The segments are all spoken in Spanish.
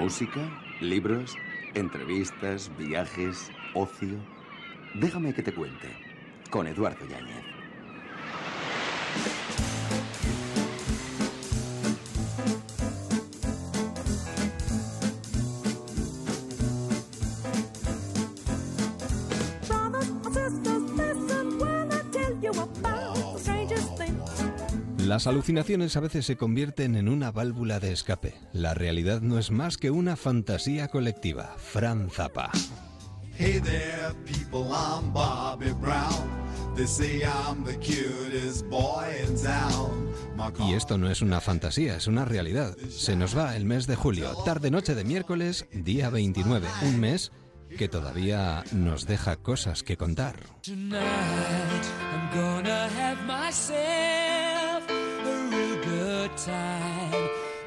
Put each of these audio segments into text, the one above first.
Música, libros, entrevistas, viajes, ocio. Déjame que te cuente. Con Eduardo Yáñez. Las alucinaciones a veces se convierten en una válvula de escape. La realidad no es más que una fantasía colectiva. Fran Zappa. Hey there, people, I'm Bobby Brown. They say I'm the cutest boy in town. Y esto no es una fantasía, es una realidad. Se nos va el mes de julio, tarde-noche de miércoles, día 29, un mes que todavía nos deja cosas que contar. Tonight, I'm gonna have myself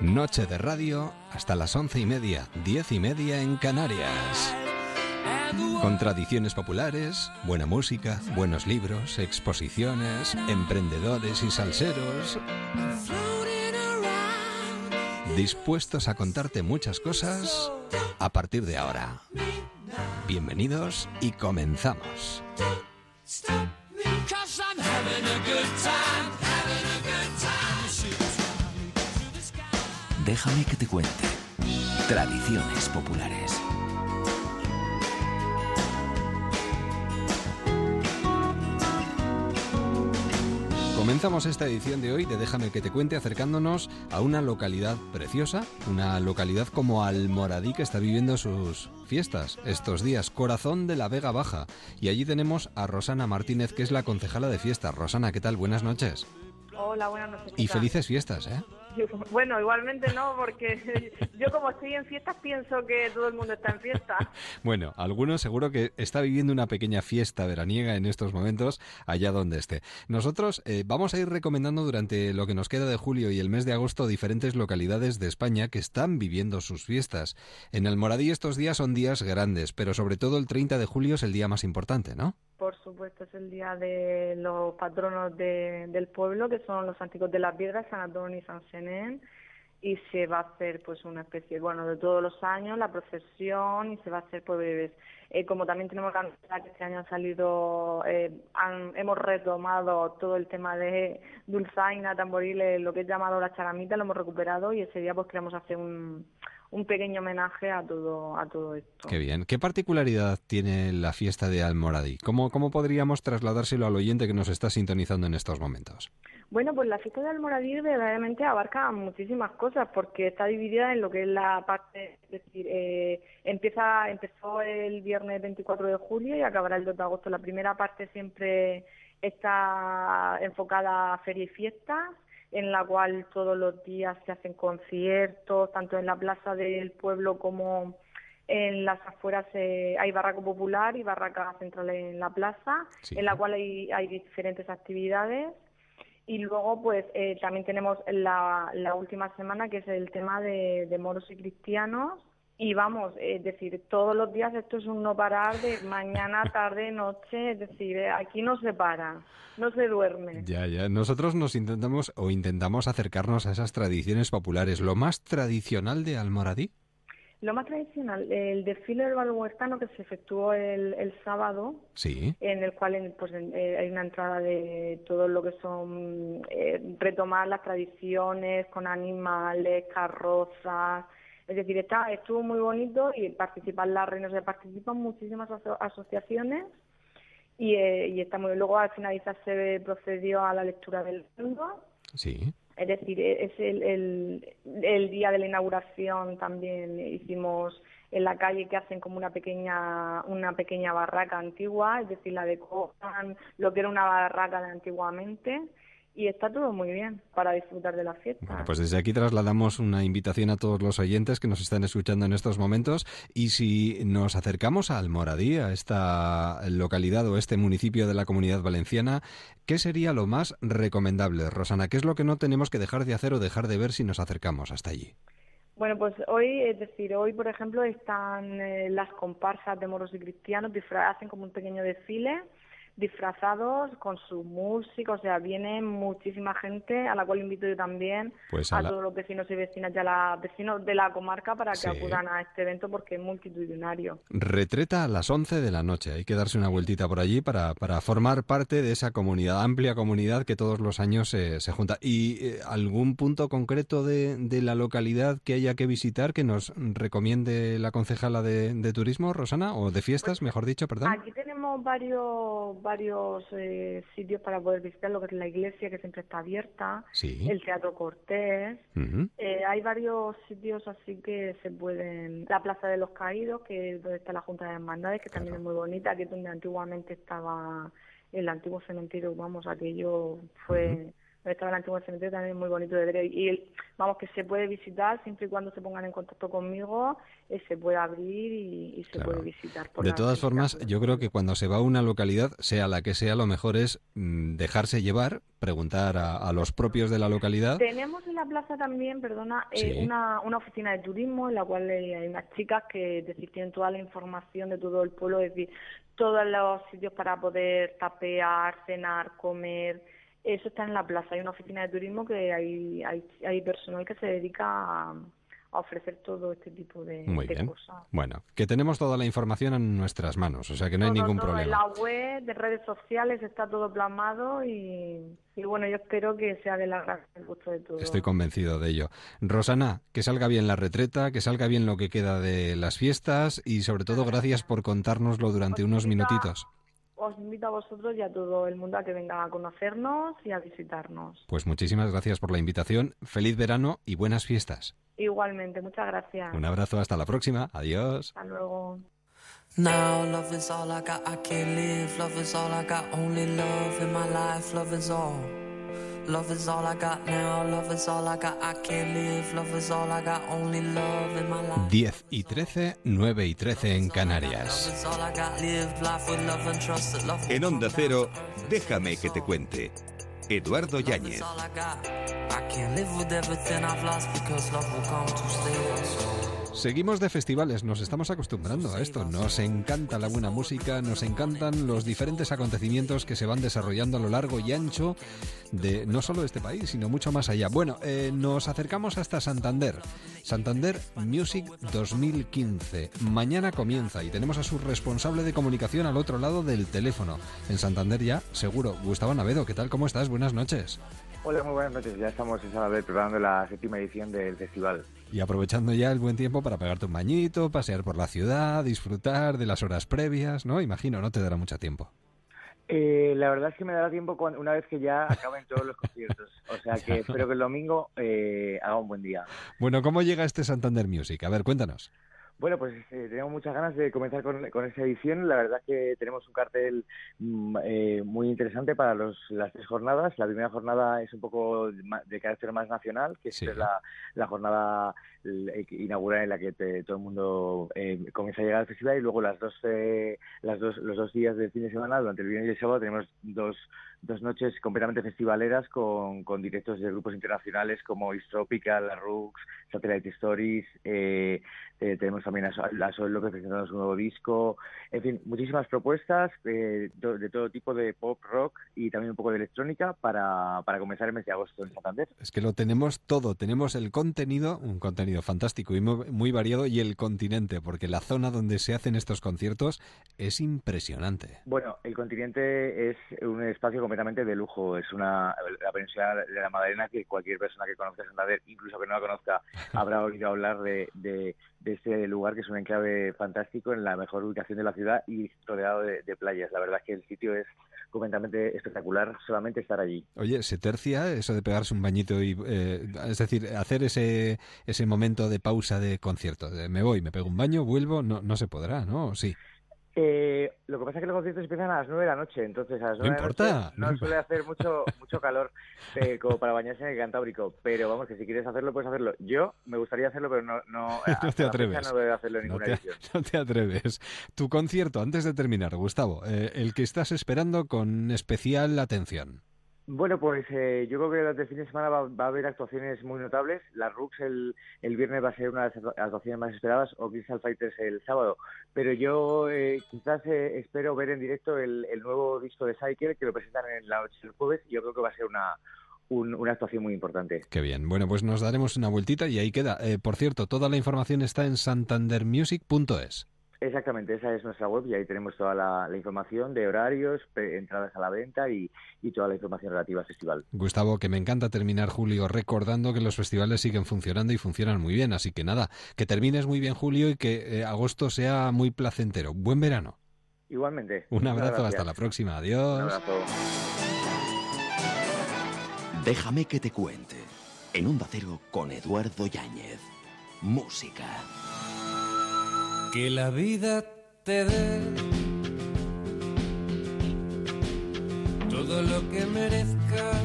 Noche de radio hasta las once y media, diez y media en Canarias. Con tradiciones populares, buena música, buenos libros, exposiciones, emprendedores y salseros. Dispuestos a contarte muchas cosas a partir de ahora. Bienvenidos y comenzamos. Déjame que te cuente. Tradiciones populares. Comenzamos esta edición de hoy de Déjame que te cuente acercándonos a una localidad preciosa, una localidad como Almoradí que está viviendo sus fiestas estos días, corazón de la Vega Baja. Y allí tenemos a Rosana Martínez, que es la concejala de fiestas. Rosana, ¿qué tal? Buenas noches. Hola, buenas noches. Y felices fiestas, ¿eh? Bueno, igualmente no, porque yo como estoy en fiestas pienso que todo el mundo está en fiesta. Bueno, algunos seguro que está viviendo una pequeña fiesta veraniega en estos momentos, allá donde esté. Nosotros eh, vamos a ir recomendando durante lo que nos queda de julio y el mes de agosto diferentes localidades de España que están viviendo sus fiestas. En el Moradí estos días son días grandes, pero sobre todo el 30 de julio es el día más importante, ¿no? Por supuesto, es el día de los patronos del pueblo, que son los antiguos de las piedras, San Antonio y San Senén, y se va a hacer pues una especie, bueno, de todos los años, la procesión, y se va a hacer pues eh, como también tenemos la que este año han salido, eh, hemos retomado todo el tema de dulzaina, tamboriles, lo que es llamado la charamita, lo hemos recuperado y ese día pues queremos hacer un un pequeño homenaje a todo, a todo esto. Qué bien. ¿Qué particularidad tiene la fiesta de Almoradí? ¿Cómo, ¿Cómo podríamos trasladárselo al oyente que nos está sintonizando en estos momentos? Bueno, pues la fiesta de Almoradí verdaderamente abarca muchísimas cosas porque está dividida en lo que es la parte, es decir, eh, empieza, empezó el viernes 24 de julio y acabará el 2 de agosto. La primera parte siempre está enfocada a feria y fiestas en la cual todos los días se hacen conciertos, tanto en la plaza del pueblo como en las afueras eh, hay barraco popular y barraca central en la plaza, en la cual hay, hay, diferentes actividades. Y luego, pues, eh, también tenemos la, la, última semana, que es el tema de, de moros y cristianos, y vamos, es decir, todos los días esto es un no parar de mañana, tarde, noche, es decir, eh, aquí no se para, no se duerme. Ya, ya, nosotros nos intentamos o intentamos acercarnos a esas tradiciones populares. ¿Lo más tradicional de Almoradí? Lo más tradicional, el desfile del huertano que se efectuó el, el sábado, sí. en el cual pues, eh, hay una entrada de todo lo que son eh, retomar las tradiciones con animales, carrozas, es decir, está, estuvo muy bonito y participan las reinas, participan muchísimas asociaciones y, eh, y está muy Luego al finalizar se procedió a la lectura del libro. Sí. Es decir, e-, es el, el, el, día de la inauguración también hicimos en la calle que hacen como una pequeña una pequeña barraca antigua, es decir, la decoran lo que era una barraca de antiguamente y está todo muy bien para disfrutar de la fiesta. Bueno, pues desde aquí trasladamos una invitación a todos los oyentes que nos están escuchando en estos momentos y si nos acercamos a Almoradí, a esta localidad o este municipio de la Comunidad Valenciana, ¿qué sería lo más recomendable, Rosana? ¿Qué es lo que no tenemos que dejar de hacer o dejar de ver si nos acercamos hasta allí? Bueno, pues hoy, es decir, hoy, por ejemplo, están eh, las comparsas de moros y cristianos, hacen como un pequeño desfile disfrazados con su música, o sea, viene muchísima gente, a la cual invito yo también, pues a, todos los vecinos y vecinas y a los vecinos de la comarca para que acudan a este evento porque es multitudinario. Retreta a las 11 de la noche, hay que darse una vueltita por allí para, para formar parte de esa comunidad, amplia comunidad que todos los años se, se junta. ¿Y eh, algún punto concreto de, de, la localidad que haya que visitar que nos recomiende la concejala de, de turismo, Rosana, o de fiestas, pues, mejor dicho, perdón? Aquí tenemos varios varios eh, sitios para poder visitar, lo que es la iglesia, que siempre está abierta, el Teatro Cortés. eh, hay varios sitios así que se pueden... La Plaza de los Caídos, que es donde está la Junta de Hermandades, que también es muy bonita, que es donde antiguamente estaba el antiguo cementerio, vamos, aquello fue estaba el antiguo cementerio también muy bonito de ver. Y vamos que se puede visitar siempre y cuando se pongan en contacto conmigo eh, se puede abrir y, se puede visitar de todas formas yo creo que cuando se va a una localidad sea la que sea lo mejor es mm, dejarse llevar preguntar a, los propios de la localidad. Tenemos en la plaza también perdona eh, una, una oficina de turismo en la cual hay unas chicas que decir, tienen toda la información de todo el pueblo es decir todos los sitios para poder tapear cenar comer eso está en la plaza. Hay una oficina de turismo que hay, hay, hay personal que se dedica a, ofrecer todo este tipo de, Muy bien. cosas. Bueno, que tenemos toda la información en nuestras manos, o sea que no hay ningún problema. En la web, de redes sociales, está todo plasmado y, bueno, yo espero que sea de la el gusto de todos. Estoy convencido de ello. Rosana, que salga bien la retreta, que salga bien lo que queda de las fiestas y sobre todo gracias por contárnoslo durante unos minutitos os invito a vosotros y a todo el mundo a que venga a conocernos y a visitarnos. Pues muchísimas gracias por la invitación. Feliz verano y buenas fiestas. Igualmente, muchas gracias. Un abrazo, hasta la próxima. Adiós. Hasta luego. Love is all I got now, love is all I got, I can't live, love is all I got, only love in my life. 10 y 13, 9 y 13 en Canarias. En Onda Cero, déjame que te cuente. Eduardo Yáñez. I can't live with everything I've lost because love will come to stay. Seguimos de festivales, nos estamos acostumbrando a esto. Nos encanta la buena música, nos encantan los diferentes acontecimientos que se van desarrollando a lo largo y ancho de no solo este país, sino mucho más allá. Bueno, eh, nos acercamos hasta Santander. Santander Music 2015. Mañana comienza y tenemos a su responsable de comunicación al otro lado del teléfono. En Santander ya, seguro. Gustavo Navedo, ¿qué tal? ¿Cómo estás? Buenas noches. Hola, muy buenas noches. Ya estamos en preparando la séptima edición del festival. Y aprovechando ya el buen tiempo para pegarte un bañito, pasear por la ciudad, disfrutar de las horas previas, ¿no? Imagino, no te dará mucho tiempo. Eh, la verdad es que me dará tiempo una vez que ya acaben todos los conciertos. O sea que espero que el domingo eh, haga un buen día. Bueno, ¿cómo llega este Santander Music? A ver, cuéntanos. Bueno, pues eh, tenemos muchas ganas de comenzar con, con, esta edición. La verdad es que tenemos un cartel mm, eh, muy interesante para los, las tres jornadas. La primera jornada es un poco de carácter más nacional, que es la, la jornada inaugural en la que todo el mundo eh, comienza a llegar al festival y luego las dos, eh, las dos, los dos días del fin de semana, durante el viernes y el sábado, tenemos dos, dos noches completamente festivaleras con, con directos de grupos internacionales como East Tropical, La Rux, Satellite Stories, eh, eh, tenemos también a, a Sol López presentando su nuevo disco, en fin, muchísimas propuestas eh, de, todo tipo de pop, rock y también un poco de electrónica para, para comenzar el mes de agosto en Santander. Es que lo tenemos todo, tenemos el contenido, un contenido fantástico y muy, muy variado y el continente, porque la zona donde se hacen estos conciertos es impresionante. Bueno, el continente es un espacio completamente de lujo, es una la península de la Madalena que cualquier persona que conozca Santander, incluso que no la conozca, habrá oído hablar de, de, este lugar que es un enclave fantástico en la mejor ubicación de la ciudad y rodeado de, playas. La verdad es que el sitio es completamente espectacular solamente estar allí. Oye, ¿se tercia eso de pegarse un bañito y, eh, es decir, hacer ese, ese momento de pausa de concierto? me voy, me pego un baño, vuelvo, no, no se podrá, ¿no? Sí. Eh, lo que pasa es que los conciertos empiezan a las 9 de la noche, entonces a las 9 no importa, no, suele hacer mucho mucho calor eh, como para bañarse en el Cantábrico, pero vamos, que si quieres hacerlo, puedes hacerlo. Yo me gustaría hacerlo, pero no, no, te atreves. no hacerlo en ninguna no te, No te atreves. Tu concierto, antes de terminar, Gustavo, eh, el que estás esperando con especial atención. Bueno, pues eh, yo creo que durante el fin de semana va, a haber actuaciones muy notables. La Rux el, el, viernes va a ser una de las actuaciones más esperadas, o Crystal Fighters el sábado. Pero yo eh, quizás eh, espero ver en directo el, el, nuevo disco de Cycle, que lo presentan en la noche del jueves, y yo creo que va a ser una, una actuación muy importante. Qué bien. Bueno, pues nos daremos una vueltita y ahí queda. por cierto, toda la información está en santandermusic.es. Exactamente, esa es nuestra web y ahí tenemos toda la, información de horarios, entradas a la venta y, toda la información relativa al festival. Gustavo, que me encanta terminar Julio recordando que los festivales siguen funcionando y funcionan muy bien, así que nada, que termines muy bien Julio y que eh, agosto sea muy placentero. Buen verano. Igualmente. Un abrazo, hasta la próxima. Adiós. Un abrazo. Déjame que te cuente. En un Cero con Eduardo Yáñez. Música. Que la vida te dé todo lo que merezcas.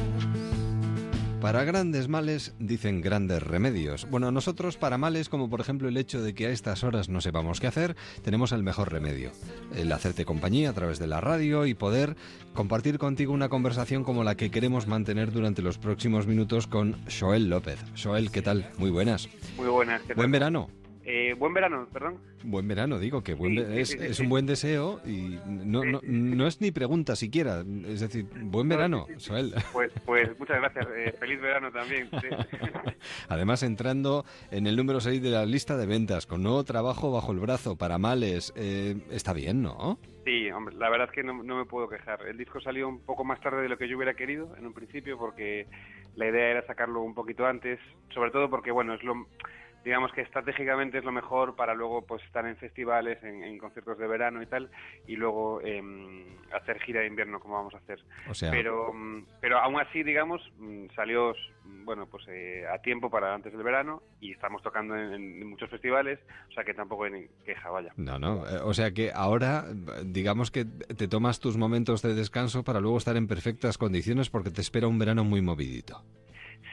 Para grandes males dicen grandes remedios. Bueno, nosotros para males, como por ejemplo el hecho de que a estas horas no sepamos qué hacer, tenemos el mejor remedio. El hacerte compañía a través de la radio y poder compartir contigo una conversación como la que queremos mantener durante los próximos minutos con Joel López. Joel, ¿qué tal? Muy buenas. Muy buenas. Buen verano. Eh, buen verano, perdón. Buen verano, digo, que es, un buen deseo y no, no, es ni pregunta siquiera. Es decir, buen verano, Soel. Pues, pues muchas gracias. Eh, feliz verano también. Además, entrando en el número 6 de la lista de ventas, con nuevo trabajo bajo el brazo para males, eh, está bien, ¿no? Sí, hombre, la verdad es que no, me puedo quejar. El disco salió un poco más tarde de lo que yo hubiera querido en un principio, porque la idea era sacarlo un poquito antes, sobre todo porque, bueno, es lo digamos que estratégicamente es lo mejor para luego pues estar en festivales, en, conciertos de verano y tal, y luego em, hacer gira de invierno como vamos a hacer. pero, mm, pero aún así, digamos, mm, salió bueno pues eh, a tiempo para antes del verano y estamos tocando en, muchos festivales, o sea que tampoco hay ni queja, vaya. No, no, eh, o sea que ahora digamos que te tomas tus momentos de descanso para luego estar en perfectas condiciones porque te espera un verano muy movidito.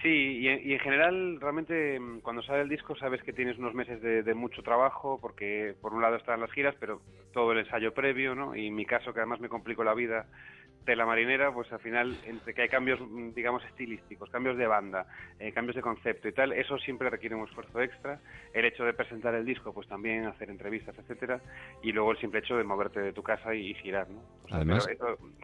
Sí, y en, general realmente mm, cuando sale el disco sabes que tienes unos meses de, mucho trabajo porque por un lado están las giras, pero todo el ensayo previo, ¿no? Y en mi caso que además me complicó la vida la marinera, pues al final, entre que hay cambios, digamos, estilísticos, cambios de banda, eh, cambios de concepto y tal, eso siempre requiere un esfuerzo extra. El hecho de presentar el disco, pues también hacer entrevistas, etcétera, y luego el simple hecho de moverte de tu casa y, girar, ¿no? Además,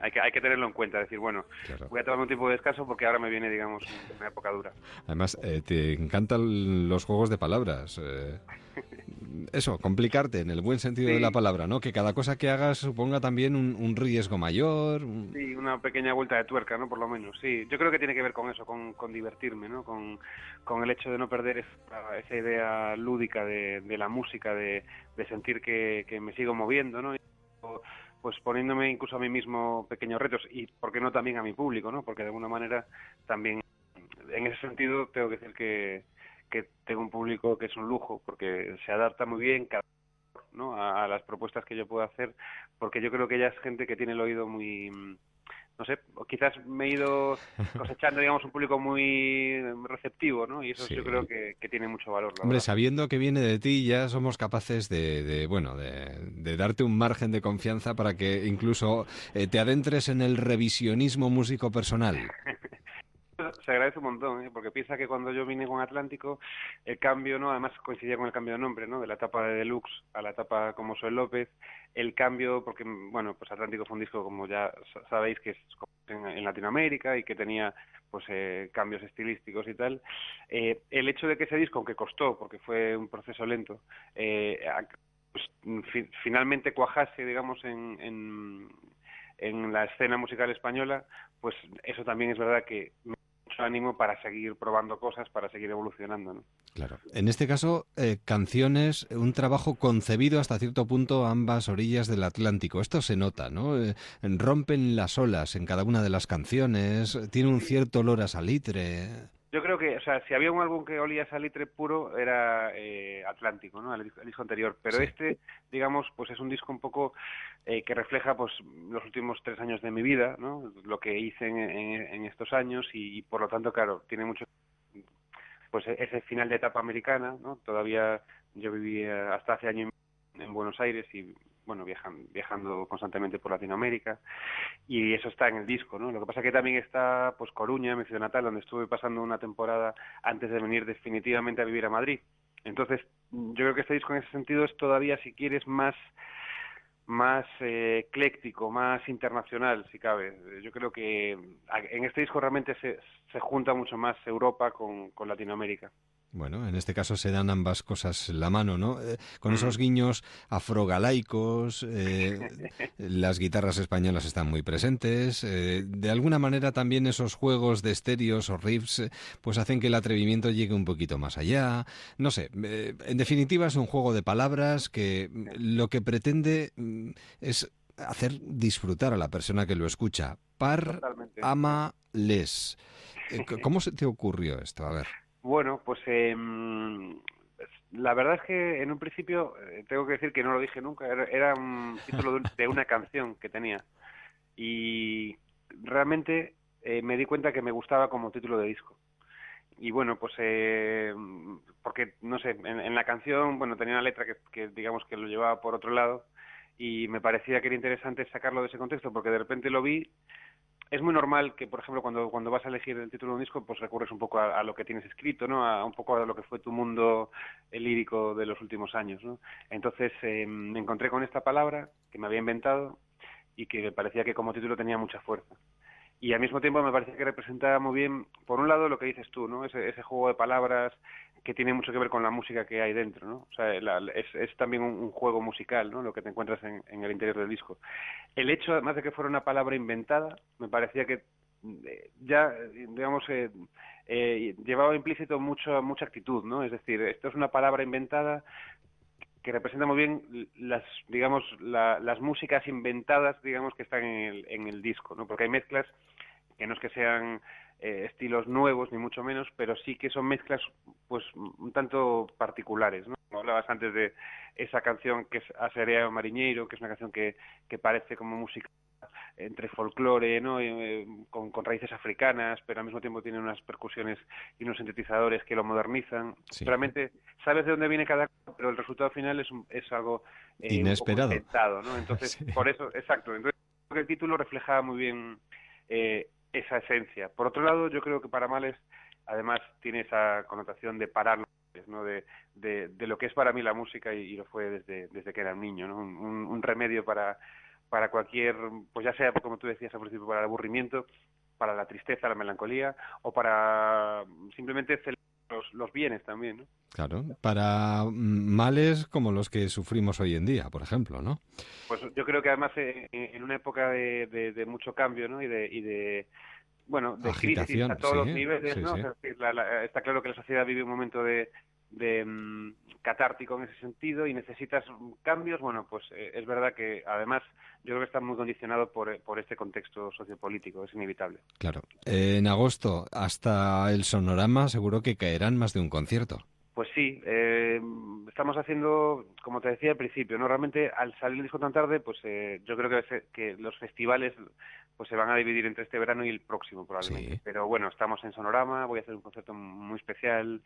hay que, hay que tenerlo en cuenta, decir, bueno, voy a tomar un tipo de descanso porque ahora me viene, digamos, una época dura. Además, eh, te encantan los juegos de palabras. Eh. eso, complicarte en el buen sentido de la palabra, ¿no? Que cada cosa que hagas suponga también un, riesgo mayor. Sí, una pequeña vuelta de tuerca, ¿no? Por lo menos, sí. Yo creo que tiene que ver con eso, con, divertirme, ¿no? Con, el hecho de no perder esa, idea lúdica de, la música, de, sentir que, me sigo moviendo, ¿no? pues poniéndome incluso a mí mismo pequeños retos y, ¿por qué no también a mi público, ¿no? Porque de alguna manera también, en ese sentido, tengo que decir que, que tengo un público que es un lujo, porque se adapta muy bien ¿no? a, las propuestas que yo puedo hacer, porque yo creo que ella es gente que tiene el oído muy no sé, quizás me he ido cosechando, digamos, un público muy receptivo, ¿no? Y eso yo creo que, tiene mucho valor. Hombre, sabiendo que viene de ti, ya somos capaces de, bueno, de, darte un margen de confianza para que incluso eh, te adentres en el revisionismo músico personal. se agradece un montón, ¿eh? porque piensa que cuando yo vine con Atlántico, el cambio, ¿no? Además coincidía con el cambio de nombre, ¿no? De la etapa de Deluxe a la etapa como Soy López, el cambio, porque, bueno, pues Atlántico fue un disco, como ya sabéis, que es en, Latinoamérica y que tenía, pues, eh, cambios estilísticos y tal. Eh, el hecho de que ese disco, aunque costó, porque fue un proceso lento, pues, finalmente cuajase, digamos, en, en en la escena musical española, pues eso también es verdad que ánimo para seguir probando cosas, para seguir evolucionando. ¿no? Claro. En este caso, eh, canciones, un trabajo concebido hasta cierto punto a ambas orillas del Atlántico. Esto se nota, ¿no? Eh, rompen las olas en cada una de las canciones, tiene un cierto olor a salitre. Yo creo que, o sea, si había un álbum que olía a salitre puro era eh, Atlántico, ¿no? El, disco anterior. Pero este, digamos, pues es un disco un poco eh, que refleja, pues, los últimos tres años de mi vida, ¿no? Lo que hice en, estos años y, por lo tanto, claro, tiene mucho, pues, ese final de etapa americana, ¿no? Todavía yo viví hasta hace año en Buenos Aires y bueno, viajan, viajando constantemente por Latinoamérica y eso está en el disco, ¿no? Lo que pasa que también está, pues, Coruña, mi ciudad natal, donde estuve pasando una temporada antes de venir definitivamente a vivir a Madrid. Entonces, yo creo que este disco en ese sentido es todavía, si quieres, más más eh, ecléctico, más internacional, si cabe. Yo creo que en este disco realmente se, se junta mucho más Europa con, con Latinoamérica. Bueno, en este caso se dan ambas cosas la mano, ¿no? Eh, con esos mm. guiños afrogalaicos, eh, las guitarras españolas están muy presentes. Eh, de alguna manera también esos juegos de estéreos o riffs, pues hacen que el atrevimiento llegue un poquito más allá. No sé, en definitiva es un juego de palabras que lo que pretende mm, es hacer disfrutar a la persona que lo escucha. Par, ama, les. ¿Cómo se te ocurrió esto? A ver. Bueno, pues eh, la verdad es que en un principio eh, tengo que decir que no lo dije nunca. Era, un título de, una canción que tenía y realmente eh, me di cuenta que me gustaba como título de disco. Y bueno, pues eh, porque no sé, en, la canción bueno tenía una letra que, que digamos que lo llevaba por otro lado y me parecía que era interesante sacarlo de ese contexto porque de repente lo vi es muy normal que, por ejemplo, cuando, cuando vas a elegir el título de un disco, pues recurres un poco a, lo que tienes escrito, ¿no? A un poco a lo que fue tu mundo lírico de los últimos años, ¿no? Entonces eh, me encontré con esta palabra que me había inventado y que me parecía que como título tenía mucha fuerza y al mismo tiempo me parece que representa muy bien, por un lado, lo que dices tú, ¿no? Ese juego de palabras que tiene mucho que ver con la música que hay dentro, ¿no? O sea, es, también un, juego musical, ¿no? Lo que te encuentras en, en, el interior del disco. El hecho, además de que fuera una palabra inventada, me parecía que eh, ya, digamos, eh, eh, llevaba implícito mucho, mucha actitud, ¿no? Es decir, esto es una palabra inventada que representa muy bien las digamos las músicas inventadas digamos que están en el, en el disco no porque hay mezclas que no es que sean eh, estilos nuevos ni mucho menos pero sí que son mezclas pues un tanto particulares no hablabas antes de esa canción que es Aserea Mariñeiro que es una canción que, que parece como música entre folclore, ¿no? Eh, con, raíces africanas, pero al mismo tiempo tiene unas percusiones y unos sintetizadores que lo modernizan. Realmente sabes de dónde viene cada cosa, pero el resultado final es, es algo eh, inesperado. ¿no? Entonces, por eso, exacto. Entonces, creo que el título reflejaba muy bien eh, esa esencia. Por otro lado, yo creo que para males, además, tiene esa connotación de parar ¿no? De, de, lo que es para mí la música y, lo fue desde, desde que era un niño, ¿no? un remedio para para cualquier, pues ya sea, como tú decías al principio, para el aburrimiento, para la tristeza, la melancolía, o para simplemente celebrar los, bienes también, ¿no? Claro, para males como los que sufrimos hoy en día, por ejemplo, ¿no? Pues yo creo que además eh, en, una época de, mucho cambio, ¿no? Y de, y de bueno, de crisis a todos los niveles, ¿no? está claro que la sociedad vive un momento de, de mm, catártico en ese sentido y necesitas cambios, bueno, pues eh, es verdad que además yo creo que está muy condicionado por, por este contexto sociopolítico, es inevitable. Claro. en agosto, hasta el sonorama, seguro que caerán más de un concierto. Pues sí, eh, estamos haciendo, como te decía al principio, no realmente al salir el disco tan tarde, pues eh, yo creo que, que los festivales pues se van a dividir entre este verano y el próximo probablemente. Pero bueno, estamos en Sonorama, voy a hacer un concierto muy especial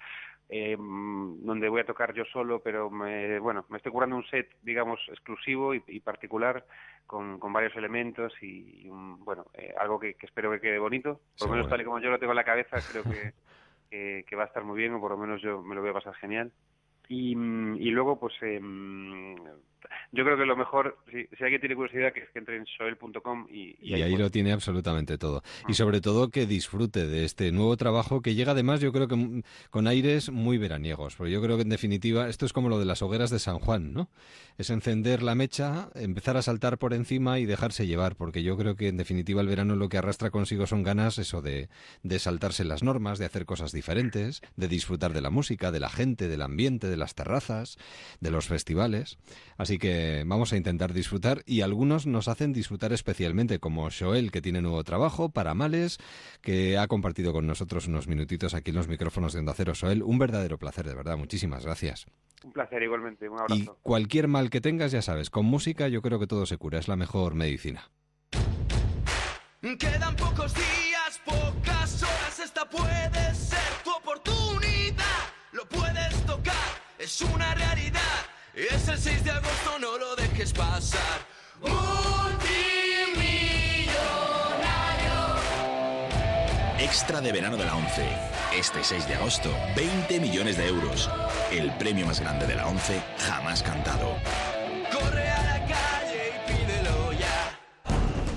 eh, donde voy a tocar yo solo, pero me, bueno, me estoy curando un set, digamos, exclusivo y, particular con, con, varios elementos y, bueno, eh, algo que, espero que quede bonito. Por lo menos tal y como yo lo tengo en la cabeza, creo que, que, va a estar muy bien o por lo menos yo me lo voy a pasar genial. Y, y luego, pues, eh, yo creo que lo mejor, si, alguien tiene curiosidad, que, es que entre en soel.com y, y, ahí, lo tiene absolutamente todo. Y sobre todo que disfrute de este nuevo trabajo que llega además, yo creo que con aires muy veraniegos. Porque yo creo que en definitiva esto es como lo de las hogueras de San Juan, ¿no? Es encender la mecha, empezar a saltar por encima y dejarse llevar. Porque yo creo que en definitiva el verano lo que arrastra consigo son ganas, eso de, de saltarse las normas, de hacer cosas diferentes, de disfrutar de la música, de la gente, del ambiente, de las terrazas, de los festivales. Así que vamos a intentar disfrutar y algunos nos hacen disfrutar especialmente, como Joel, que tiene nuevo trabajo, para Males, que ha compartido con nosotros unos minutitos aquí en los micrófonos de Onda Cero. Joel, un verdadero placer, de verdad. Muchísimas gracias. Un placer igualmente, un abrazo. Y cualquier mal que tengas, ya sabes, con música yo creo que todo se cura, es la mejor medicina. Quedan pocos días, pocas horas, esta puede ser tu oportunidad, lo puedes tocar, es una realidad Es el 6 de agosto, no lo dejes pasar. Multimillonario. Extra de verano de la 11. Este 6 de agosto, 20 millones de euros. El premio más grande de la 11 jamás cantado. Corre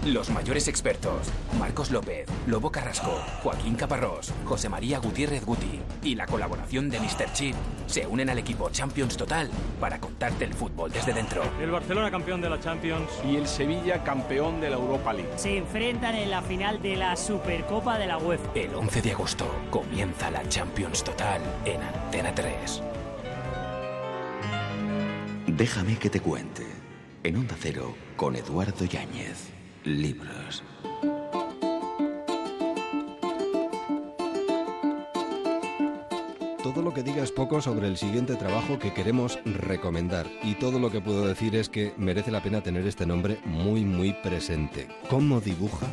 Los mayores expertos, Marcos López, Lobo Carrasco, Joaquín Caparrós, José María Gutiérrez Guti y la colaboración de Mr. Chip se unen al equipo Champions Total para contarte el fútbol desde dentro. El Barcelona campeón de la Champions y el Sevilla campeón de la Europa League. Se enfrentan en la final de la Supercopa de la UEFA. El 11 de agosto comienza la Champions Total en Antena 3. Déjame que te cuente. En Onda Cero, con Eduardo Yáñez. Libros. Todo lo que diga es poco sobre el siguiente trabajo que queremos recomendar. Y todo lo que puedo decir es que merece la pena tener este nombre muy, muy presente. ¿Cómo dibuja?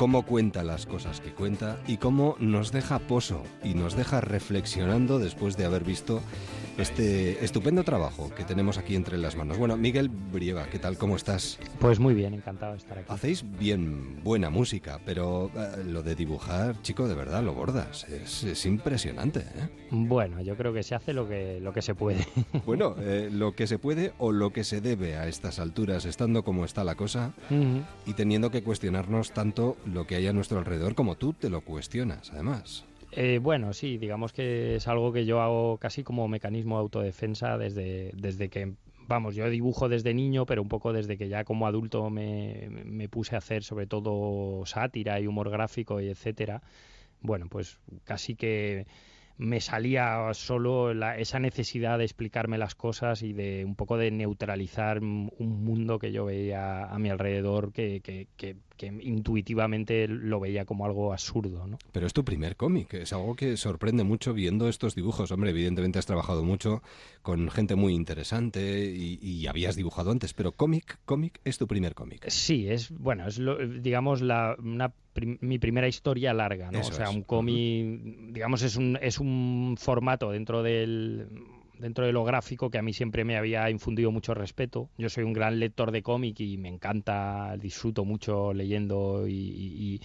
Cómo cuenta las cosas que cuenta y cómo nos deja poso y nos deja reflexionando después de haber visto este estupendo trabajo que tenemos aquí entre las manos. Bueno, Miguel Brieva, ¿qué tal? ¿Cómo estás? Pues muy bien, encantado de estar aquí. Hacéis bien buena música, pero eh, lo de dibujar, chico, de verdad lo bordas. Es, es impresionante. ¿eh? Bueno, yo creo que se hace lo que, lo que se puede. bueno, eh, lo que se puede o lo que se debe a estas alturas, estando como está la cosa uh -huh. y teniendo que cuestionarnos tanto lo que hay a nuestro alrededor como tú te lo cuestionas, además. Eh, bueno, sí, digamos que es algo que yo hago casi como mecanismo de autodefensa desde, desde que, vamos, yo dibujo desde niño, pero un poco desde que ya como adulto me, me puse a hacer sobre todo sátira y humor gráfico y etcétera. Bueno, pues casi que me salía solo esa necesidad de explicarme las cosas y de un poco de neutralizar un mundo que yo veía a mi alrededor que, que intuitivamente lo veía como algo absurdo. ¿no? Pero es tu primer cómic, es algo que sorprende mucho viendo estos dibujos. Hombre, evidentemente has trabajado mucho con gente muy interesante y, y habías dibujado antes, pero cómic, cómic es tu primer cómic. Sí, es, bueno, es lo, digamos la, una mi primera historia larga, ¿no? Eso o sea, un cómic, digamos, es un, es un formato dentro del dentro de lo gráfico que a mí siempre me había infundido mucho respeto. Yo soy un gran lector de cómic y me encanta, disfruto mucho leyendo y,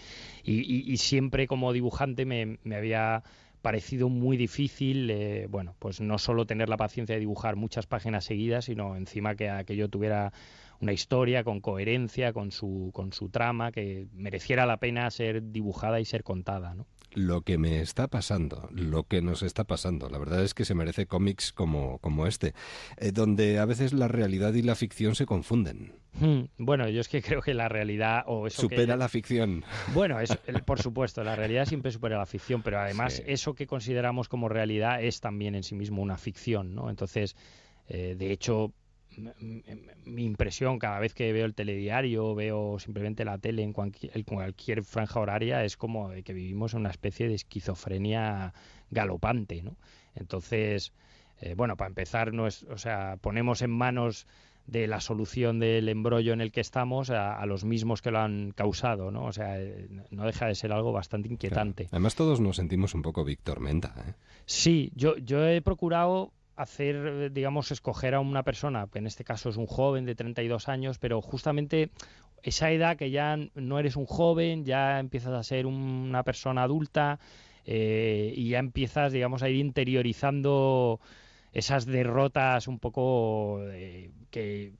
siempre como dibujante me, me había parecido muy difícil, eh, bueno, pues no solo tener la paciencia de dibujar muchas páginas seguidas, sino encima que, que yo tuviera una historia con coherencia, con su, con su trama, que mereciera la pena ser dibujada y ser contada, ¿no? Lo que me está pasando, lo que nos está pasando, la verdad es que se merece cómics como, como este, eh, donde a veces la realidad y la ficción se confunden. Hmm, bueno, yo es que creo que la realidad o eso supera que... la ficción. Bueno, eso, por supuesto, la realidad siempre supera la ficción, pero además sí. eso que consideramos como realidad es también en sí mismo una ficción, ¿no? Entonces, eh, de hecho, mi impresión cada vez que veo el telediario, veo simplemente la tele en cualquier, en cualquier franja horaria, es como de que vivimos en una especie de esquizofrenia galopante, ¿no? Entonces, eh, bueno, para empezar, no es, o sea, ponemos en manos de la solución del embrollo en el que estamos a, a, los mismos que lo han causado, ¿no? O sea, eh, no deja de ser algo bastante inquietante. Claro. Además, todos nos sentimos un poco Víctor Menta, ¿eh? Sí, yo, yo he procurado hacer, digamos, escoger a una persona, que en este caso es un joven de 32 años, pero justamente esa edad que ya no eres un joven, ya empiezas a ser una persona adulta eh, y ya empiezas, digamos, a ir interiorizando esas derrotas un poco eh, que,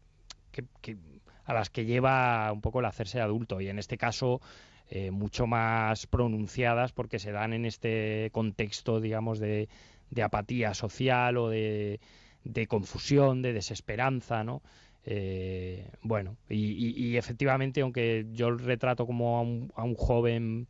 que, a las que lleva un poco el hacerse adulto. Y en este caso eh, mucho más pronunciadas porque se dan en este contexto, digamos, de de apatía social o de, de confusión, de desesperanza, ¿no? Eh, bueno, y, y, y, efectivamente, aunque yo retrato como a un, a un joven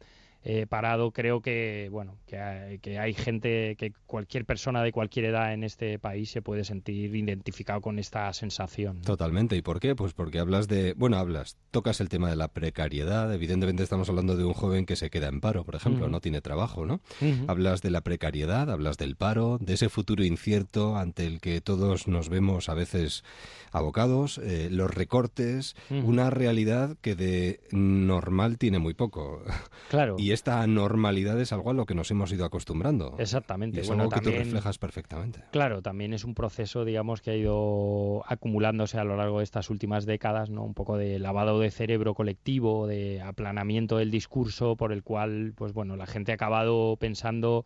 eh, parado, creo que bueno que hay, que hay, gente, que cualquier persona de cualquier edad en este país se puede sentir identificado con esta sensación. ¿no? Totalmente. ¿Y por qué? Pues porque hablas de, bueno, hablas, tocas el tema de la precariedad. Evidentemente estamos hablando de un joven que se queda en paro, por ejemplo, uh -huh. no tiene trabajo, ¿no? Uh -huh. Hablas de la precariedad, hablas del paro, de ese futuro incierto ante el que todos nos vemos a veces abocados, eh, los recortes, uh -huh. una realidad que de normal tiene muy poco. Claro. Y esta anormalidad es algo a lo que nos hemos ido acostumbrando. Exactamente. Y es bueno, algo que tú reflejas perfectamente. Claro, también es un proceso, digamos, que ha ido acumulándose a lo largo de estas últimas décadas, ¿no? Un poco de lavado de cerebro colectivo, de aplanamiento del discurso, por el cual, pues bueno, la gente ha acabado pensando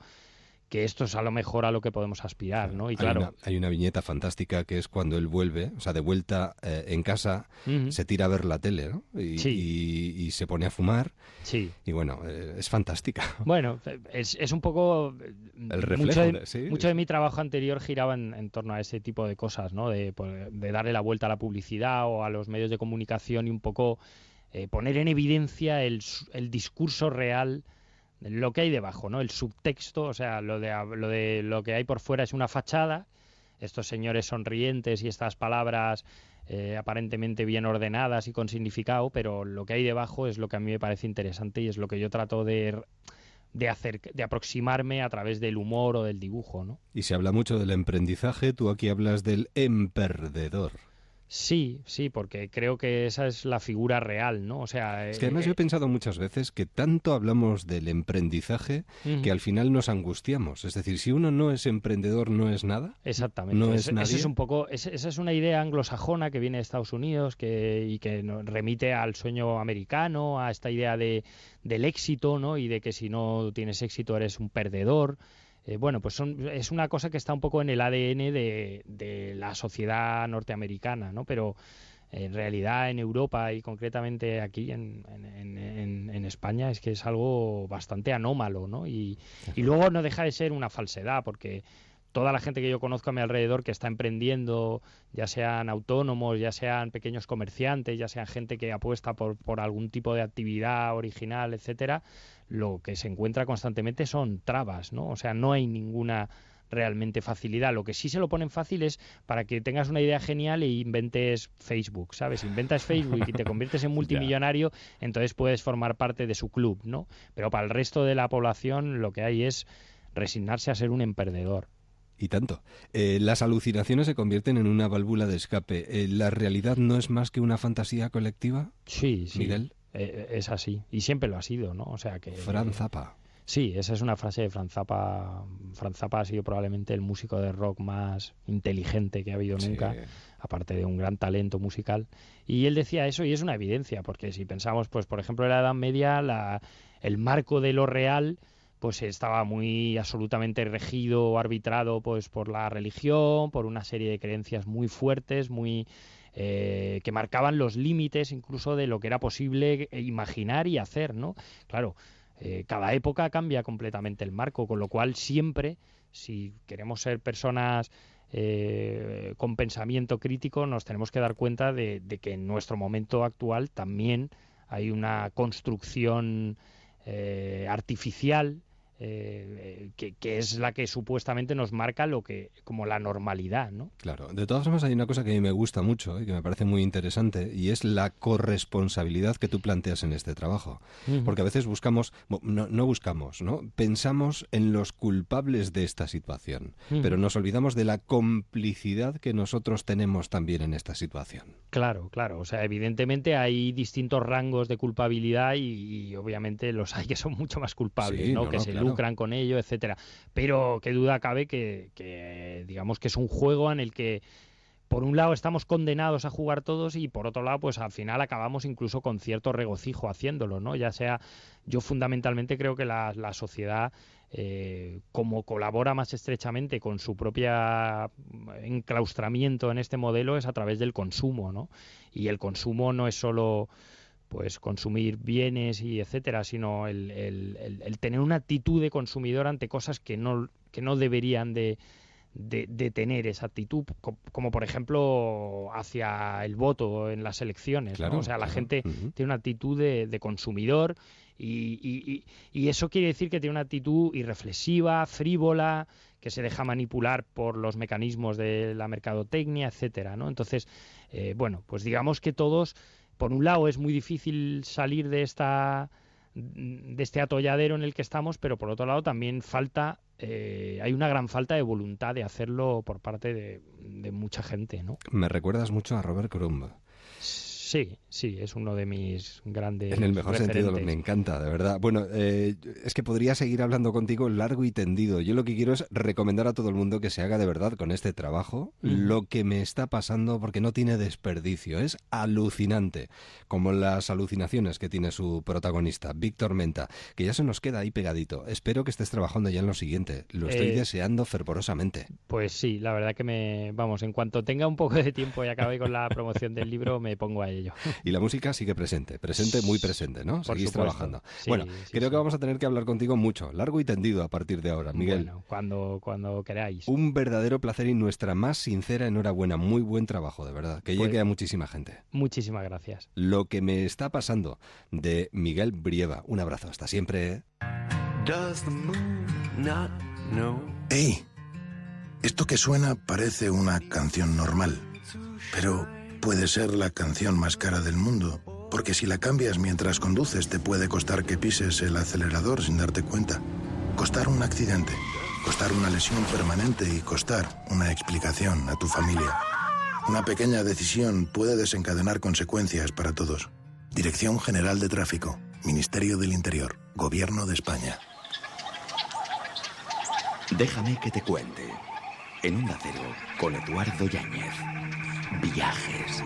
que esto es a lo mejor a lo que podemos aspirar, ¿no? Y Hay claro, una, hay una viñeta fantástica que es cuando él vuelve, o sea, de vuelta eh, en casa, se tira a ver la tele, ¿no? Y, Sí. y- y se pone a fumar. Sí. Y bueno, eh, es fantástica. Bueno, es, es un poco... El reflejo mucho de, de- sí, mucho de mi trabajo anterior giraba en, en torno a ese tipo de cosas, ¿no? De, pues, de darle la vuelta a la publicidad o a los medios de comunicación y un poco eh, poner en evidencia el, el discurso real, lo que hay debajo, ¿no? El subtexto, o sea, lo de, lo de lo que hay por fuera es una fachada, estos señores sonrientes y estas palabras eh, aparentemente bien ordenadas y con significado, pero lo que hay debajo es lo que a mí me parece interesante y es lo que yo trato de, de hacer, de aproximarme a través del humor o del dibujo, ¿no? Y se habla mucho del emprendizaje, tú aquí hablas del emperdedor. Sí, sí, porque creo que esa es la figura real, ¿no? O sea, Es que además eh, yo he pensado muchas veces que tanto hablamos del emprendizaje que al final nos angustiamos. Es decir, si uno no es emprendedor, no es nada. Exactamente. No Ese- es nadie. es un poco, ese- esa es una idea anglosajona que viene de Estados Unidos que, y que remite al sueño americano, a esta idea de, del éxito, ¿no? Y de que si no tienes éxito eres un perdedor. Eh, bueno, pues son- es una cosa que está un poco en el ADN de, de la sociedad norteamericana, ¿no? Pero en realidad en Europa y concretamente aquí en, en- en- en- en España es que es algo bastante anómalo, ¿no? Y, y luego no deja de ser una falsedad, porque toda la gente que yo conozco a mi alrededor que está emprendiendo, ya sean autónomos, ya sean pequeños comerciantes, ya sean gente que apuesta por, por algún tipo de actividad original, etcétera, lo que se encuentra constantemente son trabas, ¿no? O sea, no hay ninguna realmente facilidad. Lo que sí se lo ponen fácil es para que tengas una idea genial e inventes Facebook, ¿sabes? Inventas Facebook y te conviertes en multimillonario, entonces puedes formar parte de su club, ¿no? Pero para el resto de la población lo que hay es resignarse a ser un emperdedor. Y tanto. Eh, las alucinaciones se convierten en una válvula de escape. Eh, ¿La realidad no es más que una fantasía colectiva? Sí, sí. Miguel. Eh, es así. Y siempre lo ha sido, ¿no? O sea que... Fran Zappa. Sí, esa es una frase de Franz Zappa. Franz Zappa ha sido probablemente el músico de rock más inteligente que ha habido Sí. nunca, aparte de un gran talento musical. Y él decía eso y es una evidencia, porque si pensamos, pues por ejemplo, en la Edad Media, la, el marco de lo real pues estaba muy absolutamente regido o arbitrado pues por la religión, por una serie de creencias muy fuertes, muy eh, que marcaban los límites incluso de lo que era posible imaginar y hacer, ¿no? Claro, eh, cada época cambia completamente el marco, con lo cual siempre, si queremos ser personas eh, con pensamiento crítico, nos tenemos que dar cuenta de, de que en nuestro momento actual también hay una construcción artificial eh, que, que es la que supuestamente nos marca lo que como la normalidad, ¿no? Claro. De todas formas, hay una cosa que a mí me gusta mucho y que me parece muy interesante y es la corresponsabilidad que tú planteas en este trabajo. Porque a veces buscamos, no, no buscamos, ¿no? Pensamos en los culpables de esta situación, pero nos olvidamos de la complicidad que nosotros tenemos también en esta situación. Claro, claro. O sea, evidentemente hay distintos rangos de culpabilidad y, y obviamente los hay que son mucho más culpables, Sí, ¿no? no, que no, se claro. Lucran con ello, etcétera. Pero qué duda cabe que, digamos que es un juego en el que por un lado estamos condenados a jugar todos y por otro lado pues al final acabamos incluso con cierto regocijo haciéndolo, ¿no? Ya sea yo fundamentalmente creo que la, la sociedad eh, como colabora más estrechamente con su propia enclaustramiento en este modelo es a través del consumo, ¿no? Y el consumo no es solo pues consumir bienes y etcétera, sino el, el- el- el tener una actitud de consumidor ante cosas que no, que no deberían de, de, de tener esa actitud, co- como por ejemplo hacia el voto en las elecciones. O sea, la claro. gente tiene una actitud de, de consumidor y, y- y- y eso quiere decir que tiene una actitud irreflexiva, frívola, que se deja manipular por los mecanismos de la mercadotecnia, etcétera, ¿no? Entonces, eh, bueno, pues digamos que todos, por un lado, es muy difícil salir de esta de este atolladero en el que estamos, pero por otro lado también falta, eh, hay una gran falta de voluntad de hacerlo por parte de, de mucha gente, ¿no? Me recuerdas mucho a Robert Crumb. Sí, sí, es uno de mis grandes. En el mejor sentido, me encanta, de verdad. Bueno, eh, es que podría seguir hablando contigo largo y tendido. Yo lo que quiero es recomendar a todo el mundo que se haga de verdad con este trabajo lo que me está pasando porque no tiene desperdicio. Es alucinante, como las alucinaciones que tiene su protagonista, Víctor Menta, que ya se nos queda ahí pegadito. Espero que estés trabajando ya en lo siguiente. Lo estoy eh, deseando fervorosamente. Pues sí, la verdad que me. Vamos, en cuanto tenga un poco de tiempo y acabe con la promoción del libro, me pongo a ello. Y la música sigue presente, presente, muy presente, ¿no? Seguís trabajando. bueno, creo que vamos a tener que hablar contigo mucho, largo y tendido a partir de ahora, Miguel. Bueno, cuando, cuando queráis. Un verdadero placer y nuestra más sincera enhorabuena. Muy buen trabajo, de verdad. Que llegue pues a muchísima gente. Muchísimas gracias. Lo que me está pasando de Miguel Brieva. Un abrazo, hasta siempre. Hey, esto que suena parece una canción normal, pero puede ser la canción más cara del mundo, porque si la cambias mientras conduces te puede costar que pises el acelerador sin darte cuenta, costar un accidente, costar una lesión permanente y costar una explicación a tu familia. Una pequeña decisión puede desencadenar consecuencias para todos. Dirección General de Tráfico, Ministerio del Interior, Gobierno de España. Déjame que te cuente. En un acero con Eduardo Yáñez. Viajes.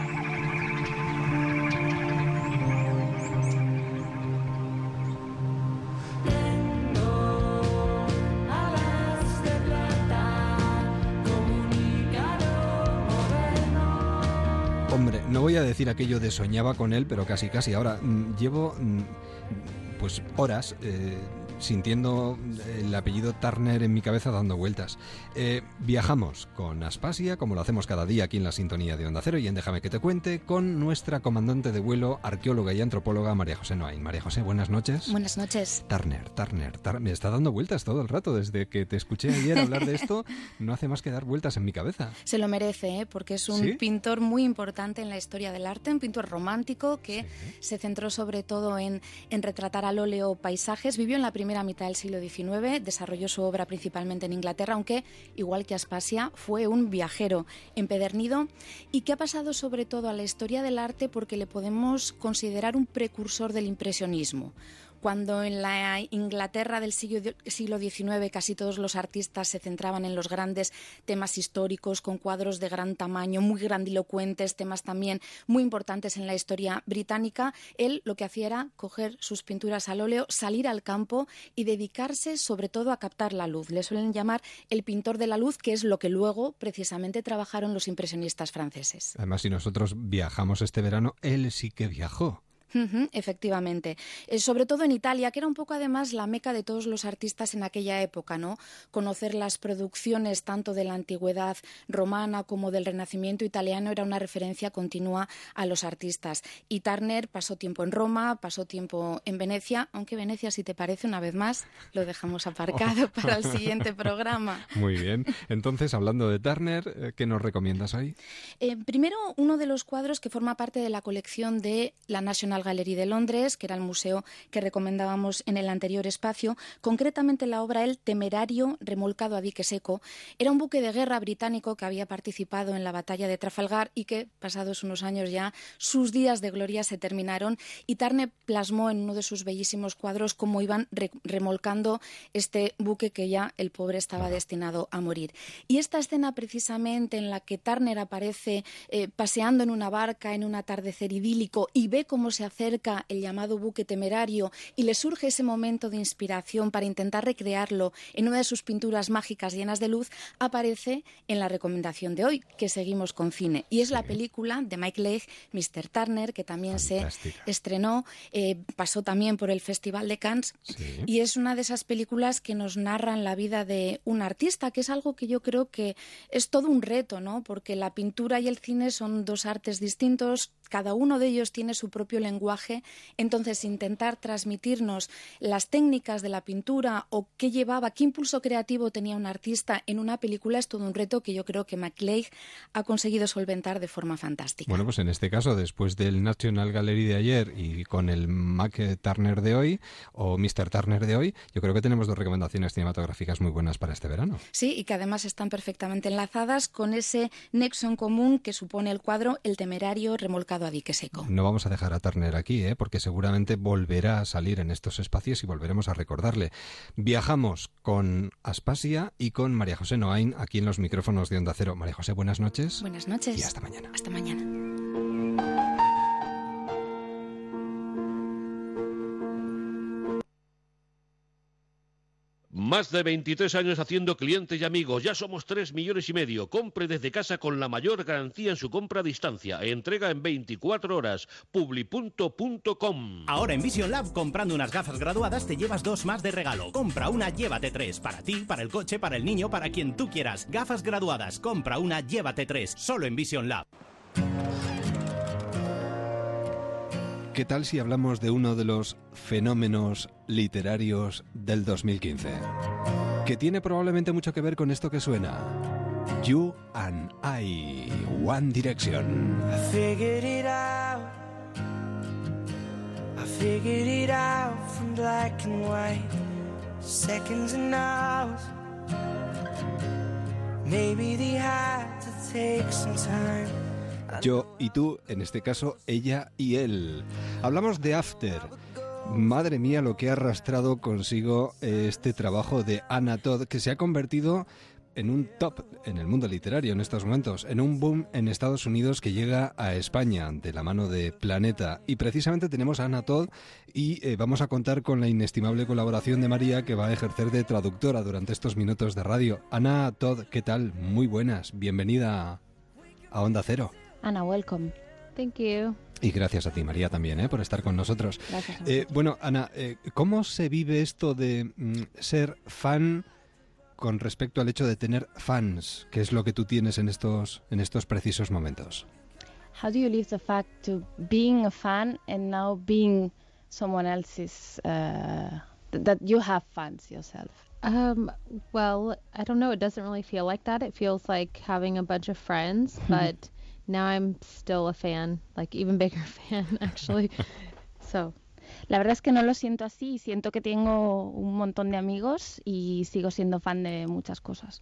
Hombre, no voy a decir aquello de soñaba con él, pero casi casi. Ahora, mm, llevo mm, pues horas eh, sintiendo el apellido Turner en mi cabeza dando vueltas. Eh, viajamos con Aspasia, como lo hacemos cada día aquí en la sintonía de Onda Cero y en Déjame que te cuente, con nuestra comandante de vuelo, arqueóloga y antropóloga María José Noain. María José, buenas noches. Buenas noches. Turner, Turner, me está dando vueltas todo el rato. Desde que te escuché ayer hablar de esto, no hace más que dar vueltas en mi cabeza. Se lo merece, ¿eh? porque es un pintor muy importante en la historia del arte, un pintor romántico que se centró sobre todo en, en retratar al óleo paisajes. Vivió en la primera mitad del siglo XIX, desarrolló su obra principalmente en Inglaterra, aunque, igual que Aspasia, fue un viajero empedernido. Y que ha pasado sobre todo a la historia del arte porque le podemos considerar un precursor del impresionismo cuando en la Inglaterra del siglo, XIX casi todos los artistas se centraban en los grandes temas históricos, con cuadros de gran tamaño, muy grandilocuentes, temas también muy importantes en la historia británica, él lo que hacía era coger sus pinturas al óleo, salir al campo y dedicarse sobre todo a captar la luz. Le suelen llamar el pintor de la luz, que es lo que luego precisamente trabajaron los impresionistas franceses. Además, si nosotros viajamos este verano, él sí que viajó efectivamente. Eh, sobre todo en Italia, que era un poco además la meca de todos los artistas en aquella época, ¿no? Conocer las producciones tanto de la antigüedad romana como del Renacimiento italiano era una referencia continua a los artistas. Y Turner pasó tiempo en Roma, pasó tiempo en Venecia, aunque Venecia, si te parece, una vez más, lo dejamos aparcado para el siguiente programa. Muy bien. Entonces, hablando de Turner, eh, ¿qué nos recomiendas ahí? Eh, primero, uno de los cuadros que forma parte de la colección de la National Gallery de Londres, que era el museo que recomendábamos en el anterior espacio. Concretamente la obra El Temerario remolcado a dique seco era un buque de guerra británico que había participado en la batalla de Trafalgar y que, pasados unos años ya, sus días de gloria se terminaron y Tarne plasmó en uno de sus bellísimos cuadros cómo iban remolcando este buque que ya el pobre estaba destinado a morir. Y esta escena precisamente en la que Turner aparece eh, paseando en una barca en un atardecer idílico y ve cómo se acerca el llamado buque temerario y le surge ese momento de inspiración para intentar recrearlo en una de sus pinturas mágicas llenas de luz, aparece en la recomendación de hoy, que seguimos con cine. Y es la película de Mike Leigh, Mr. Turner, que también se estrenó, eh, pasó también por el Festival de Cannes, y es una de esas películas que nos narran la vida de un artista, que es algo que yo creo que es todo un reto, ¿no? Porque la pintura y el cine son dos artes distintos, cada uno de ellos tiene su propio lenguaje lenguaje, entonces intentar transmitirnos las técnicas de la pintura o qué llevaba, qué impulso creativo tenía un artista en una película es todo un reto que yo creo que McLeod ha conseguido solventar de forma fantástica. Bueno, pues en este caso, después del National Gallery de ayer y con el Mac Turner de hoy o Mr. Turner de hoy, yo creo que tenemos dos recomendaciones cinematográficas muy buenas para este verano. Sí, y que además están perfectamente enlazadas con ese nexo en común que supone el cuadro El temerario remolcado a dique seco. No vamos a dejar a Turner aquí, ¿eh? porque seguramente volverá a salir en estos espacios y volveremos a recordarle. Viajamos con Aspasia y con María José Noain aquí en los micrófonos de Onda Cero. María José, buenas noches. Buenas noches. Y hasta mañana. Hasta mañana. Más de 23 años haciendo clientes y amigos. Ya somos 3 millones y medio. Compre desde casa con la mayor garantía en su compra a distancia. Entrega en 24 horas. Publi.com. Ahora en Vision Lab, comprando unas gafas graduadas, te llevas dos más de regalo. Compra una, llévate tres. Para ti, para el coche, para el niño, para quien tú quieras. Gafas graduadas. Compra una, llévate tres. Solo en Vision Lab. ¿Qué tal si hablamos de uno de los fenómenos literarios del 2015? Que tiene probablemente mucho que ver con esto que suena. You and I, One Direction. I figured it out. I figured it out from black and white. Seconds and hours. Maybe they had to take some time. Yo y tú, en este caso, ella y él. Hablamos de After. Madre mía, lo que ha arrastrado consigo este trabajo de Anna Todd, que se ha convertido en un top en el mundo literario en estos momentos, en un boom en Estados Unidos que llega a España de la mano de Planeta. Y precisamente tenemos a Anna Todd y eh, vamos a contar con la inestimable colaboración de María que va a ejercer de traductora durante estos minutos de radio. Ana Todd, ¿qué tal? Muy buenas, bienvenida a Onda Cero. Ana, welcome. Thank you. Y gracias a ti, María, también, ¿eh? por estar con nosotros. Gracias. Eh, bueno, Ana, eh, ¿cómo se vive esto de mm, ser fan con respecto al hecho de tener fans? ¿Qué es lo que tú tienes en estos, en estos precisos momentos? How do you live the fact to being a fan and now being someone else's, uh, th- that you have fans yourself? Um, well, I don't know. It doesn't really feel like that. It feels like having a bunch of friends, but now I'm still a fan, like even bigger fan actually. so, La verdad es que no lo siento así. Siento que tengo un montón de amigos y sigo siendo fan de muchas cosas.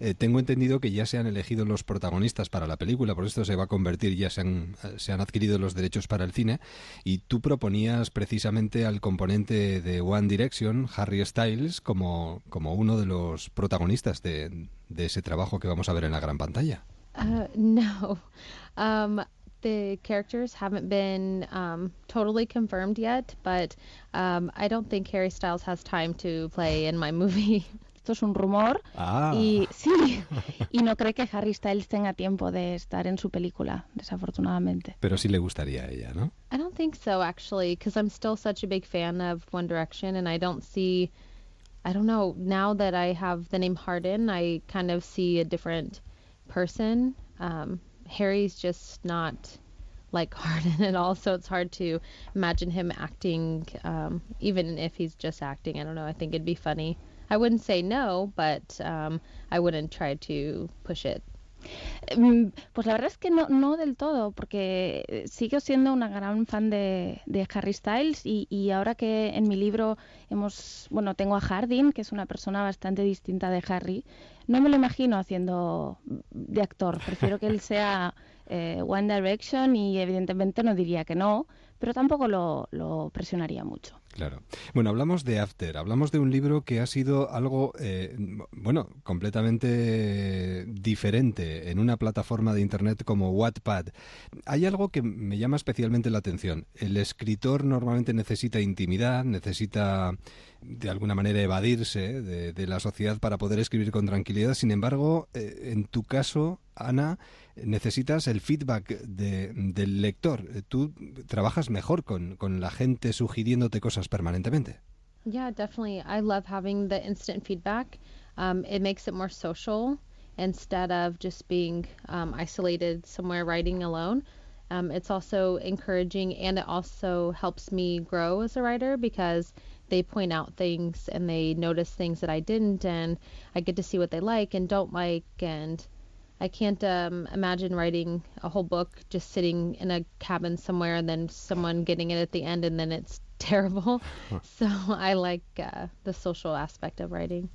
Eh, tengo entendido que ya se han elegido los protagonistas para la película, por esto se va a convertir, ya se han, eh, se han adquirido los derechos para el cine, y tú proponías precisamente al componente de One Direction, Harry Styles, como, como uno de los protagonistas de, de ese trabajo que vamos a ver en la gran pantalla. Uh, no. Um, the characters haven't been um, totally confirmed yet, but um, I don't think Harry Styles has time to play in my movie. Esto es un rumor Ah. y sí, y no cree que Harry Styles tenga tiempo de estar en su película, desafortunadamente. Pero sí le gustaría a ella, ¿no? I don't think so, actually, because I'm still such a big fan of One Direction, and I don't see, I don't know, now that I have the name Harden, I kind of see a different person. Um, Harry's just not like Harden at all, so it's hard to imagine him acting, um, even if he's just acting. I don't know, I think it'd be funny. I wouldn't say no, but um, I wouldn't try to push it. Mm, Pues la verdad es que no, no del todo, porque eh, sigo siendo una gran fan de, de Harry Styles y, y ahora que en mi libro hemos, bueno, tengo a Hardin, que es una persona bastante distinta de Harry, no me lo imagino haciendo de actor. Prefiero que él sea eh, One Direction y evidentemente no diría que no, pero tampoco lo, presionaría mucho. Claro. Bueno, hablamos de After, hablamos de un libro que ha sido algo, eh, bueno, completamente diferente en una plataforma de Internet como Wattpad. Hay algo que me llama especialmente la atención. El escritor normalmente necesita intimidad, necesita de alguna manera evadirse de, de la sociedad para poder escribir con tranquilidad. Sin embargo, eh, en tu caso, Ana, necesitas el feedback de- del lector. Tú trabajas mejor con, con la gente sugiriéndote cosas permanentemente. Yeah, definitely. I love having the instant feedback. Um, it makes it more social instead of just being um, isolated somewhere writing alone. um, it's also encouraging and it also helps me grow as a writer because they point out things and they notice things that I didn't, and I get to see what they like and don't like. And I can't um, imagine writing a whole book just sitting in a cabin somewhere and then someone getting it at the end and then it's terrible. So I like uh, the social aspect of writing.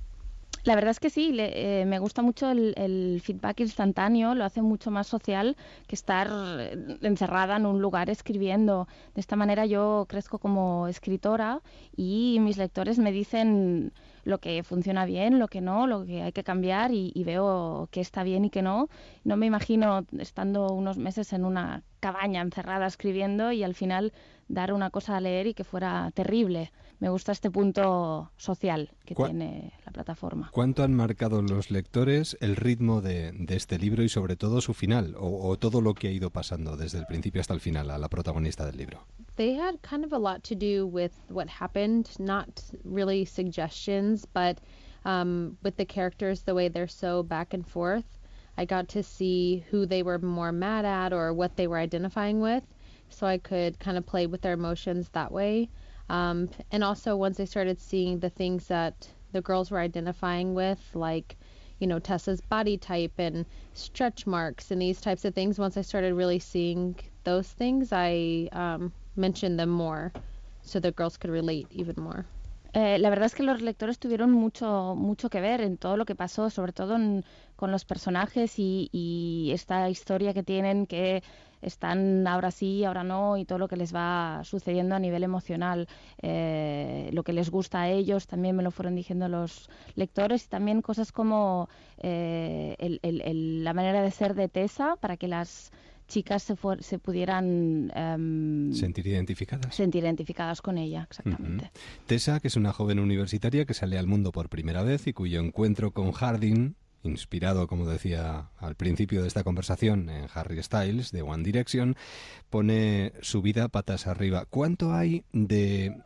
La verdad es que sí, le, eh, me gusta mucho el, feedback instantáneo, lo hace mucho más social que estar eh, encerrada en un lugar escribiendo. De esta manera yo crezco como escritora y mis lectores me dicen lo que funciona bien, lo que no, lo que hay que cambiar y, y veo que está bien y que no. No me imagino estando unos meses en una cabaña encerrada escribiendo y al final dar una cosa a leer y que fuera terrible. Me gusta este punto social que tiene la plataforma. ¿Cuánto han marcado los lectores el ritmo de, de este libro y sobre todo su final o, o, todo lo que ha ido pasando desde el principio hasta el final a la protagonista del libro? They had kind of a lot to do with what happened, not really suggestions, but um, with the characters, the way they're so back and forth. I got to see who they were more mad at or what they were identifying with, so I could kind of play with their emotions that way. Um, and also, once I started seeing the things that the girls were identifying with, like, you know, Tessa's body type and stretch marks and these types of things, once I started really seeing those things, I um, mentioned them more so the girls could relate even more. Eh, la verdad es que los lectores tuvieron mucho, mucho que ver en todo lo que pasó, sobre todo en, con los personajes y, y, esta historia que tienen que están ahora sí, ahora no, y todo lo que les va sucediendo a nivel emocional. Eh, lo que les gusta a ellos también me lo fueron diciendo los lectores y también cosas como eh, el, el, el, la manera de ser de Tessa para que las chicas se, se pudieran um, sentir identificadas. Sentir identificadas con ella, exactamente. Uh -huh. Tessa, que es una joven universitaria que sale al mundo por primera vez y cuyo encuentro con Harding, inspirado, como decía al principio de esta conversación, en Harry Styles de One Direction, pone su vida patas arriba. ¿Cuánto hay de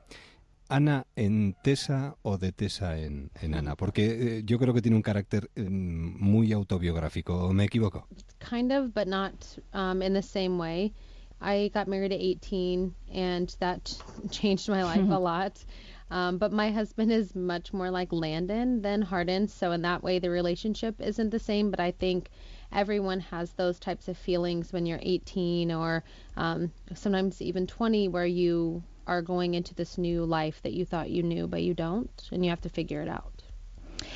Ana en Tessa o de Tessa en, en Ana? Porque eh, yo creo que tiene un carácter eh, muy autobiográfico. ¿Me equivoco? Kind of, but not um, in the same way. I got married at 18, and that changed my life a lot. Um, but my husband is much more like Landon than Harden, so in that way the relationship isn't the same. But I think everyone has those types of feelings when you're 18 or um, sometimes even 20, where you are going into this new life that you thought you knew, but you don't, and you have to figure it out.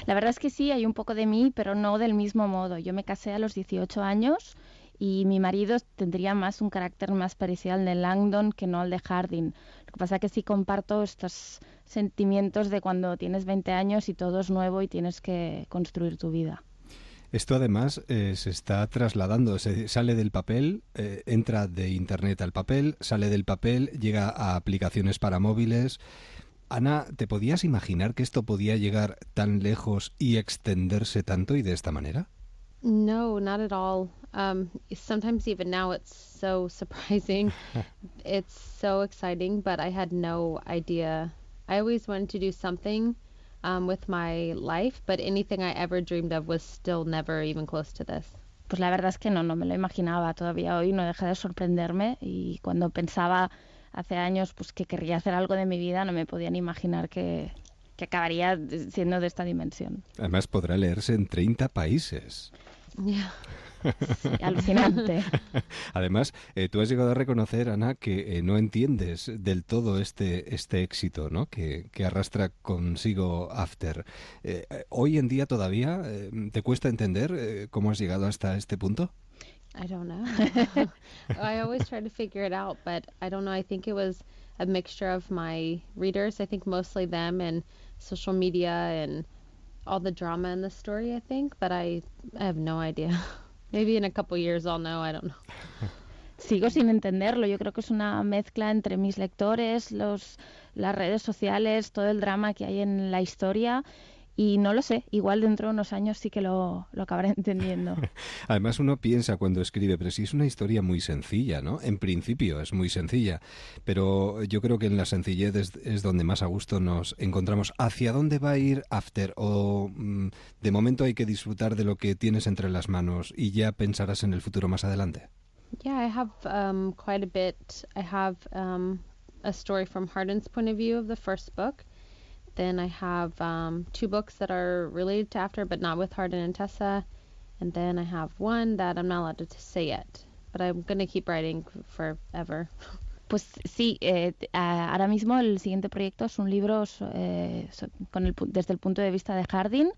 La verdad es que sí, hay un poco de mí, pero no del mismo modo. Yo me casé a los 18 años y mi marido tendría más un carácter más parecido al de Langdon que no al de Harding. Lo que pasa es que sí comparto estos sentimientos de cuando tienes 20 años y todo es nuevo y tienes que construir tu vida. Esto además eh, se está trasladando, se sale del papel, eh, entra de Internet al papel, sale del papel, llega a aplicaciones para móviles. Ana, ¿te podías imaginar que esto podía llegar tan lejos y extenderse tanto y de esta manera? No, not at all. Um, sometimes even now it's so surprising. it's so exciting, but I had no idea. I always wanted to do something um, with my life, but anything I ever dreamed of was still never even close to this. Pues la verdad es que no, no me lo imaginaba todavía hoy, no deja de sorprenderme y cuando pensaba hace años pues que querría hacer algo de mi vida no me podía ni imaginar que, que acabaría siendo de esta dimensión. Además podrá leerse en 30 países. Yeah. Alucinante. Además, eh, tú has llegado a reconocer, Ana, que eh, no entiendes del todo este, este éxito ¿no? que, que arrastra consigo After. Eh, ¿Hoy en día todavía te cuesta entender cómo has llegado hasta este punto? I don't know. I always try to figure it out, but I don't know. I think it was a mixture of my readers. I think mostly them and social media and all the drama in the story, I think, but I, I have no idea. Maybe in a couple years I'll know, I don't know. Sigo sin entenderlo. Yo creo que es una mezcla entre mis lectores, los, las redes sociales, todo el drama que hay en la historia. Y no lo sé, igual dentro de unos años sí que lo, lo acabaré entendiendo. Además uno piensa cuando escribe, pero sí es una historia muy sencilla, ¿no? En principio es muy sencilla, pero yo creo que en la sencillez es, es donde más a gusto nos encontramos. ¿Hacia dónde va a ir After? ¿O mm, de momento hay que disfrutar de lo que tienes entre las manos y ya pensarás en el futuro más adelante? Yeah, I have um, quite a bit. I have um, a story from Hardin's point of view of the first book. Then I have um, two books that are related to After, but not with Hardin and Tessa. And then I have one that I'm not allowed to say yet, but I'm going to keep writing forever. Pues sí, eh, ahora mismo el siguiente proyecto es un libro eh, con el, desde el punto de vista de Hardin.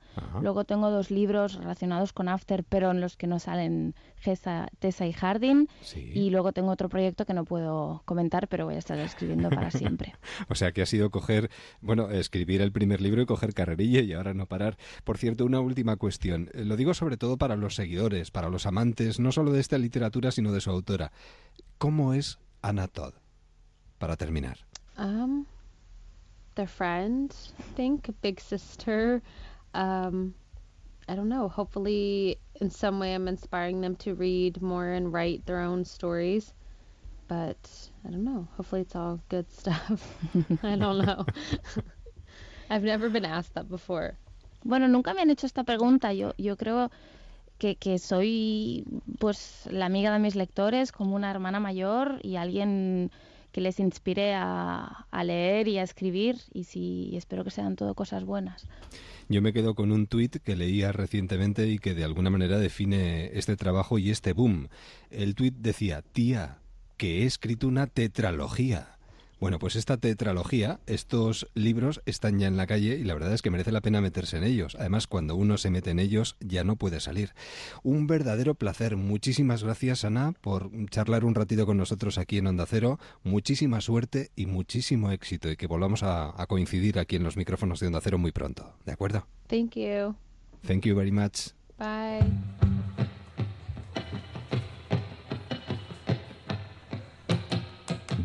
Luego tengo dos libros relacionados con After, pero en los que no salen Gesa, Tessa y Hardin. Y luego tengo otro proyecto que no puedo comentar, pero voy a estar escribiendo para siempre. o sea que ha sido coger, bueno, escribir el primer libro y coger carrerilla y ahora no parar. Por cierto, una última cuestión. Lo digo sobre todo para los seguidores, para los amantes, no solo de esta literatura, sino de su autora. ¿Cómo es Anna Todd? Para terminar? Um, their friend, I think, a big sister. Um, I don't know. Hopefully, in some way, I'm inspiring them to read more and write their own stories. But I don't know. Hopefully, it's all good stuff. I don't know. I've never been asked that before. Bueno, nunca me han hecho esta pregunta. Yo, yo creo que, que soy, pues, la amiga de mis lectores, como una hermana mayor y alguien que les inspire a, a, leer y a escribir y, si, espero que sean todo cosas buenas. Yo me quedo con un tuit que leía recientemente y que de alguna manera define este trabajo y este boom. El tuit decía, tía, que he escrito una tetralogía. Bueno, pues esta tetralogía, estos libros están ya en la calle y la verdad es que merece la pena meterse en ellos. Además, cuando uno se mete en ellos ya no puede salir. Un verdadero placer. Muchísimas gracias, Ana, por charlar un ratito con nosotros aquí en Onda Cero. Muchísima suerte y muchísimo éxito y que volvamos a, a coincidir aquí en los micrófonos de Onda Cero muy pronto. ¿De acuerdo? Thank you. Thank you very much. Bye.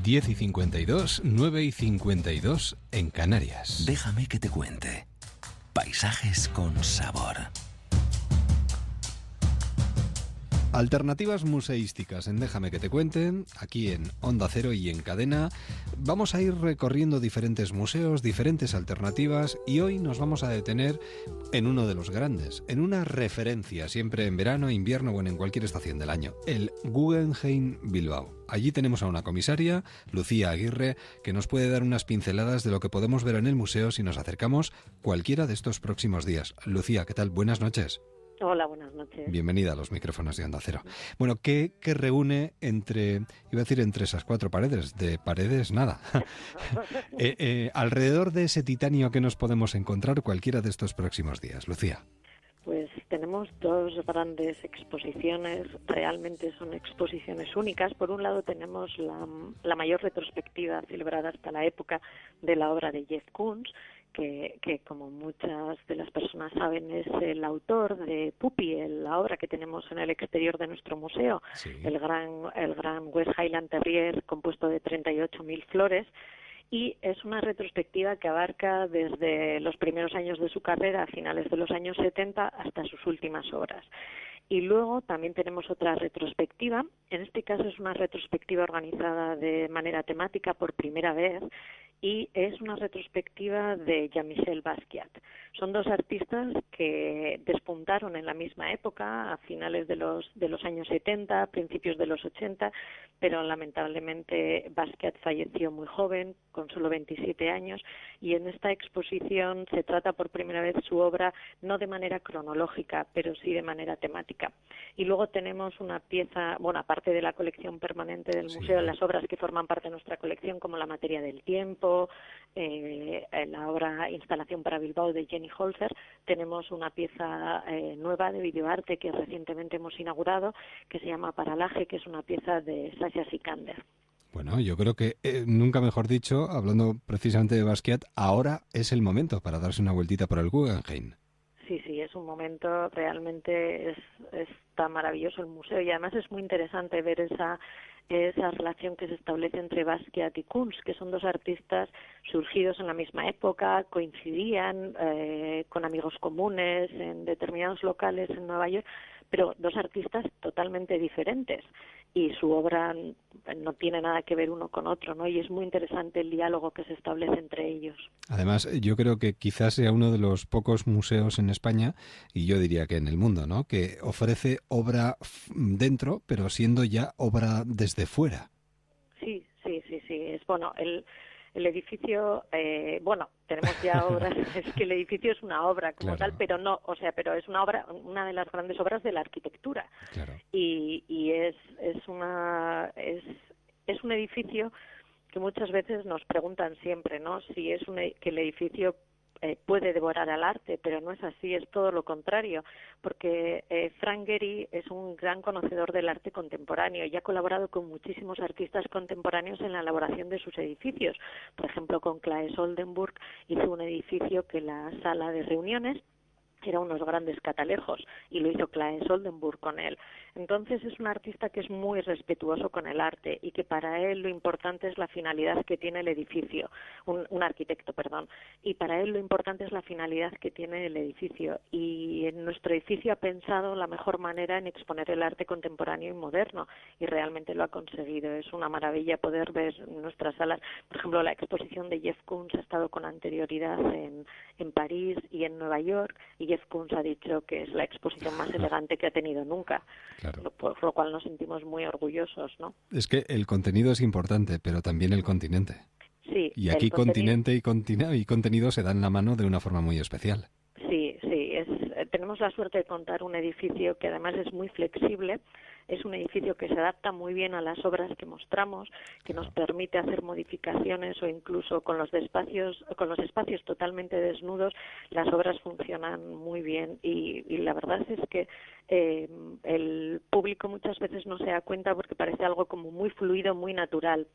10 y 52, 9 y 52 en Canarias. Déjame que te cuente. Paisajes con sabor. Alternativas museísticas en Déjame que te cuenten, aquí en Onda Cero y en Cadena. Vamos a ir recorriendo diferentes museos, diferentes alternativas y hoy nos vamos a detener en uno de los grandes, en una referencia, siempre en verano, invierno o en cualquier estación del año, el Guggenheim Bilbao. Allí tenemos a una comisaria, Lucía Aguirre, que nos puede dar unas pinceladas de lo que podemos ver en el museo si nos acercamos cualquiera de estos próximos días. Lucía, ¿qué tal? Buenas noches. Hola, buenas noches. Bienvenida a los micrófonos de Onda Cero. Bueno, ¿qué, ¿qué, reúne entre, iba a decir entre esas cuatro paredes? De paredes, nada. Eh, eh, alrededor de ese titanio que nos podemos encontrar cualquiera de estos próximos días, Lucía. Pues tenemos dos grandes exposiciones, realmente son exposiciones únicas. Por un lado tenemos la, la mayor retrospectiva celebrada hasta la época de la obra de Jeff Koons, que, que, como muchas de las personas saben es el autor de Puppy, la obra que tenemos en el exterior de nuestro museo, el gran el gran West Highland Terrier compuesto de 38.000 flores y es una retrospectiva que abarca desde los primeros años de su carrera a finales de los años 70 hasta sus últimas obras. Y luego también tenemos otra retrospectiva. En este caso es una retrospectiva organizada de manera temática por primera vez y es una retrospectiva de Jean-Michel Basquiat. Son dos artistas que despuntaron en la misma época, a finales de los, de los años 70, principios de los 80, pero lamentablemente Basquiat falleció muy joven, con solo 27 años, y en esta exposición se trata por primera vez su obra no de manera cronológica, pero sí de manera temática. Y luego tenemos una pieza, bueno, aparte de la colección permanente del museo, las obras que forman parte de nuestra colección, como la materia del tiempo, eh, la obra Instalación para Bilbao de Jenny Holzer, tenemos una pieza eh, nueva de videoarte que recientemente hemos inaugurado, que se llama Paralaje, que es una pieza de Sasha Sikander. Bueno, yo creo que eh, nunca mejor dicho, hablando precisamente de Basquiat, ahora es el momento para darse una vueltita por el Guggenheim. Sí, sí, es un momento realmente es, está maravilloso el museo y además es muy interesante ver esa esa relación que se establece entre Basquiat y Kunz, que son dos artistas surgidos en la misma época, coincidían eh, con amigos comunes en determinados locales en Nueva York, pero dos artistas totalmente diferentes y su obra no tiene nada que ver uno con otro, ¿no? Y es muy interesante el diálogo que se establece entre ellos. Además, yo creo que quizás sea uno de los pocos museos en España, y yo diría que en el mundo, ¿no? Que ofrece obra dentro, pero siendo ya obra desde fuera. Sí, sí, sí, sí. Es bueno, el, el edificio, eh, bueno, tenemos ya obras, es que el edificio es una obra como tal, pero no, o sea, pero es una obra, una de las grandes obras de la arquitectura. Y, y es, es una, es, es un edificio que muchas veces nos preguntan siempre, ¿no? Si es un, e, que el edificio eh, puede devorar al arte, pero no es así, es todo lo contrario, porque eh, Frank Gehry es un gran conocedor del arte contemporáneo y ha colaborado con muchísimos artistas contemporáneos en la elaboración de sus edificios. Por ejemplo, con Claes Oldenburg hizo un edificio que la sala de reuniones era unos grandes catalejos y lo hizo Claes Oldenburg con él. Entonces es un artista que es muy respetuoso con el arte y que para él lo importante es la finalidad que tiene el edificio, un, arquitecto, perdón, y para él lo importante es la finalidad que tiene el edificio. Y en nuestro edificio ha pensado la mejor manera en exponer el arte contemporáneo y moderno y realmente lo ha conseguido. Es una maravilla poder ver nuestras salas, por ejemplo, la exposición de Jeff Koons ha estado con anterioridad en, en París y en Nueva York y Jeff Koons ha dicho que es la exposición más elegante que ha tenido nunca por lo cual nos sentimos muy orgullosos, ¿no? Es que el contenido es importante, pero también el continente. Sí. Y aquí continente y, y contenido se dan la mano de una forma muy especial. Tenemos la suerte de contar un edificio que además es muy flexible es un edificio que se adapta muy bien a las obras que mostramos, que nos permite hacer modificaciones o incluso con los espacios, con los espacios totalmente desnudos, las obras funcionan muy bien. Y, la verdad es que eh, el público muchas veces no se da cuenta porque parece algo como muy fluido, muy natural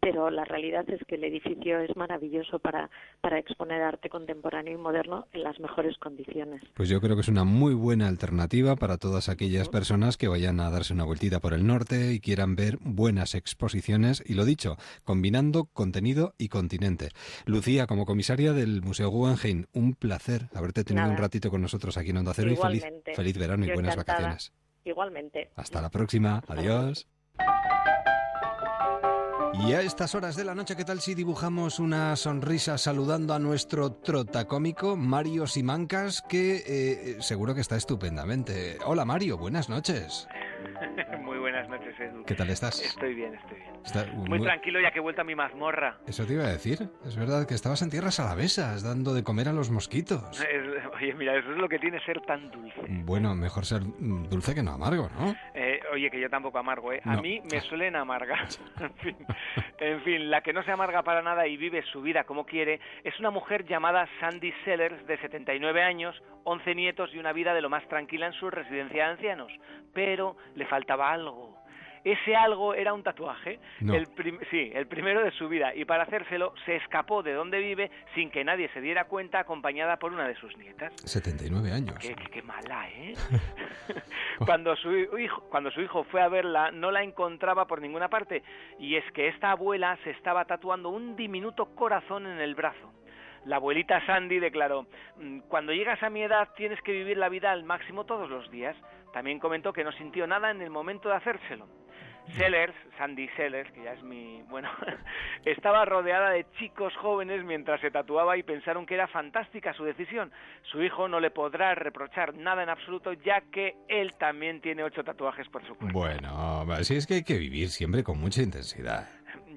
pero la realidad es que el edificio es maravilloso para, para exponer arte contemporáneo y moderno en las mejores condiciones. Pues yo creo que es una muy buena alternativa para todas aquellas personas que vayan a darse una vueltita por el norte y quieran ver buenas exposiciones y lo dicho, combinando contenido y continente. Lucía, como comisaria del Museo Guggenheim, un placer haberte tenido un ratito con nosotros aquí en Onda Cero y feliz, feliz verano y buenas vacaciones. Igualmente. Hasta la próxima. Adiós. Y a estas horas de la noche, ¿qué tal si dibujamos una sonrisa saludando a nuestro trotacómico Mario Simancas, que eh, seguro que está estupendamente? Hola Mario, buenas noches. Muy buenas noches, Edu. ¿Qué tal estás? Estoy bien, estoy bien. muy, tranquilo ya que he vuelto a mi mazmorra. Eso te iba a decir. Es verdad que estabas en tierras alavesas, dando de comer a los mosquitos. oye, mira, eso es lo que tiene ser tan dulce. Bueno, mejor ser dulce que no amargo, ¿no? Eh, oye, que yo tampoco amargo, ¿eh? A mí me suelen amargar. en, fin, la que no se amarga para nada y vive su vida como quiere es una mujer llamada Sandy Sellers, de 79 años, 11 nietos y una vida de lo más tranquila en su residencia de ancianos. Pero le faltaba algo. Ese algo era un tatuaje, el sí, el primero de su vida, y para hacérselo se escapó de donde vive sin que nadie se diera cuenta, acompañada por una de sus nietas. 79 años. Qué, mala, ¿eh? cuando, su hijo, cuando su hijo fue a verla, no la encontraba por ninguna parte, y es que esta abuela se estaba tatuando un diminuto corazón en el brazo. La abuelita Sandy declaró, mm, cuando llegas a mi edad tienes que vivir la vida al máximo todos los días. También comentó que no sintió nada en el momento de hacérselo. Sellers, Sandy Sellers, que ya es mi... bueno, estaba rodeada de chicos jóvenes mientras se tatuaba y pensaron que era fantástica su decisión. Su hijo no le podrá reprochar nada en absoluto ya que él también tiene ocho tatuajes por su cuerpo. Bueno, sí es que hay que vivir siempre con mucha intensidad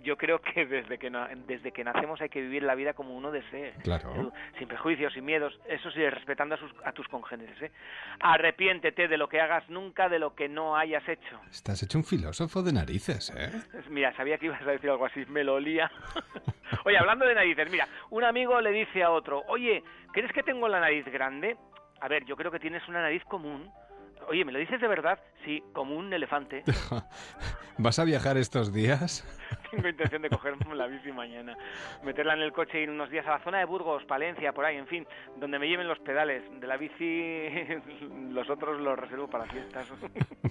yo creo que desde que desde que nacemos hay que vivir la vida como uno desee. Claro. Sin prejuicios, sin miedos, eso sí, respetando a, sus, a tus congéneres. ¿eh? Arrepiéntete de lo que hagas, nunca de lo que no hayas hecho. Estás hecho un filósofo de narices, ¿eh? Mira, sabía que ibas a decir algo así, me lo olía. oye, hablando de narices, mira, un amigo le dice a otro, oye, ¿crees que tengo la nariz grande? A ver, yo creo que tienes una nariz común. Oye, ¿me lo dices de verdad? Sí, como un elefante. ¿Vas a viajar estos días? Tengo intención de cogerme la bici mañana, meterla en el coche y ir unos días a la zona de Burgos, Palencia, por ahí, en fin, donde me lleven los pedales. De la bici, los otros los reservo para fiestas.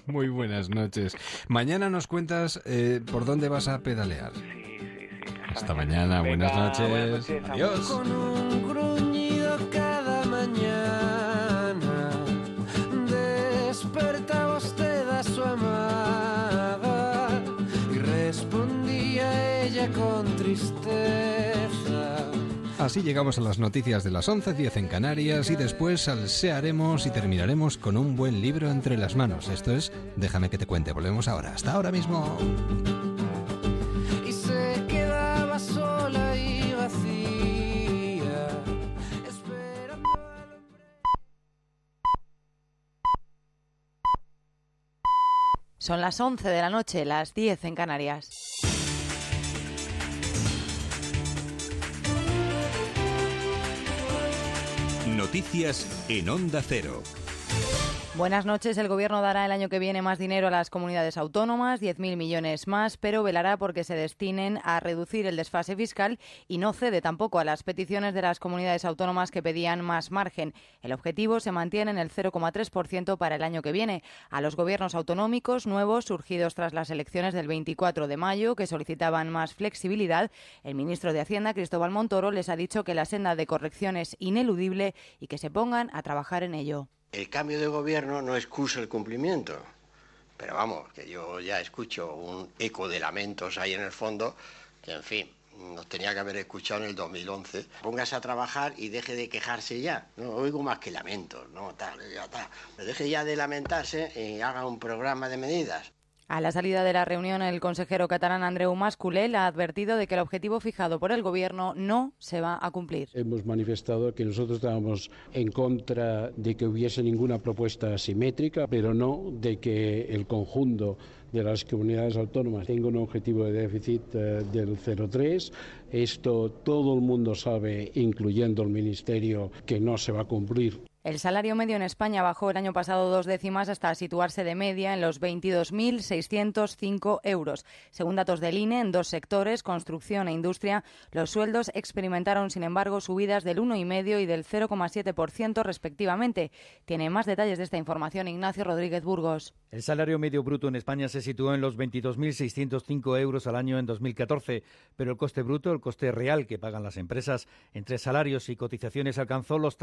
Muy buenas noches. Mañana nos cuentas eh, por dónde vas a pedalear. Sí, sí, sí. Hasta, mañana, buenas, noches. Adiós. Con un despertaba usted a su amada y respondía ella con tristeza. Así llegamos a las noticias de las 11.10 en Canarias y después alsearemos y terminaremos con un buen libro entre las manos. Esto es Déjame que te cuente. Volvemos ahora. Hasta ahora mismo. Son las 11 de la noche, las 10 en Canarias. Noticias en Onda Cero. Buenas noches. El Gobierno dará el año que viene más dinero a las comunidades autónomas, 10.000 millones más, pero velará porque se destinen a reducir el desfase fiscal y no cede tampoco a las peticiones de las comunidades autónomas que pedían más margen. El objetivo se mantiene en el 0,3% para el año que viene. A los gobiernos autonómicos nuevos, surgidos tras las elecciones del 24 de mayo, que solicitaban más flexibilidad, el ministro de Hacienda, Cristóbal Montoro, les ha dicho que la senda de corrección es ineludible y que se pongan a trabajar en ello. El cambio de gobierno no excusa el cumplimiento, pero vamos, que yo ya escucho un eco de lamentos ahí en el fondo, que en fin, nos tenía que haber escuchado en el 2011. Póngase a trabajar y deje de quejarse ya. No oigo más que lamentos, no tal, ya deje ya de lamentarse y haga un programa de medidas. A la salida de la reunión, el consejero catalán Andreu Masculel ha advertido de que el objetivo fijado por el Gobierno no se va a cumplir. Hemos manifestado que nosotros estábamos en contra de que hubiese ninguna propuesta asimétrica, pero no de que el conjunto de las comunidades autónomas tenga un objetivo de déficit eh, del 0,3. Esto todo el mundo sabe, incluyendo el Ministerio, que no se va a cumplir. El salario medio en España bajó el año pasado dos décimas hasta situarse de media en los 22.605 euros. Según datos del INE, en dos sectores, construcción e industria, los sueldos experimentaron, sin embargo, subidas del 1,5 y del 0,7% respectivamente. Tiene más detalles de esta información Ignacio Rodríguez Burgos. El salario medio bruto en España se situó en los 22.605 euros al año en 2014, pero el coste bruto, el coste real que pagan las empresas, entre salarios y cotizaciones alcanzó los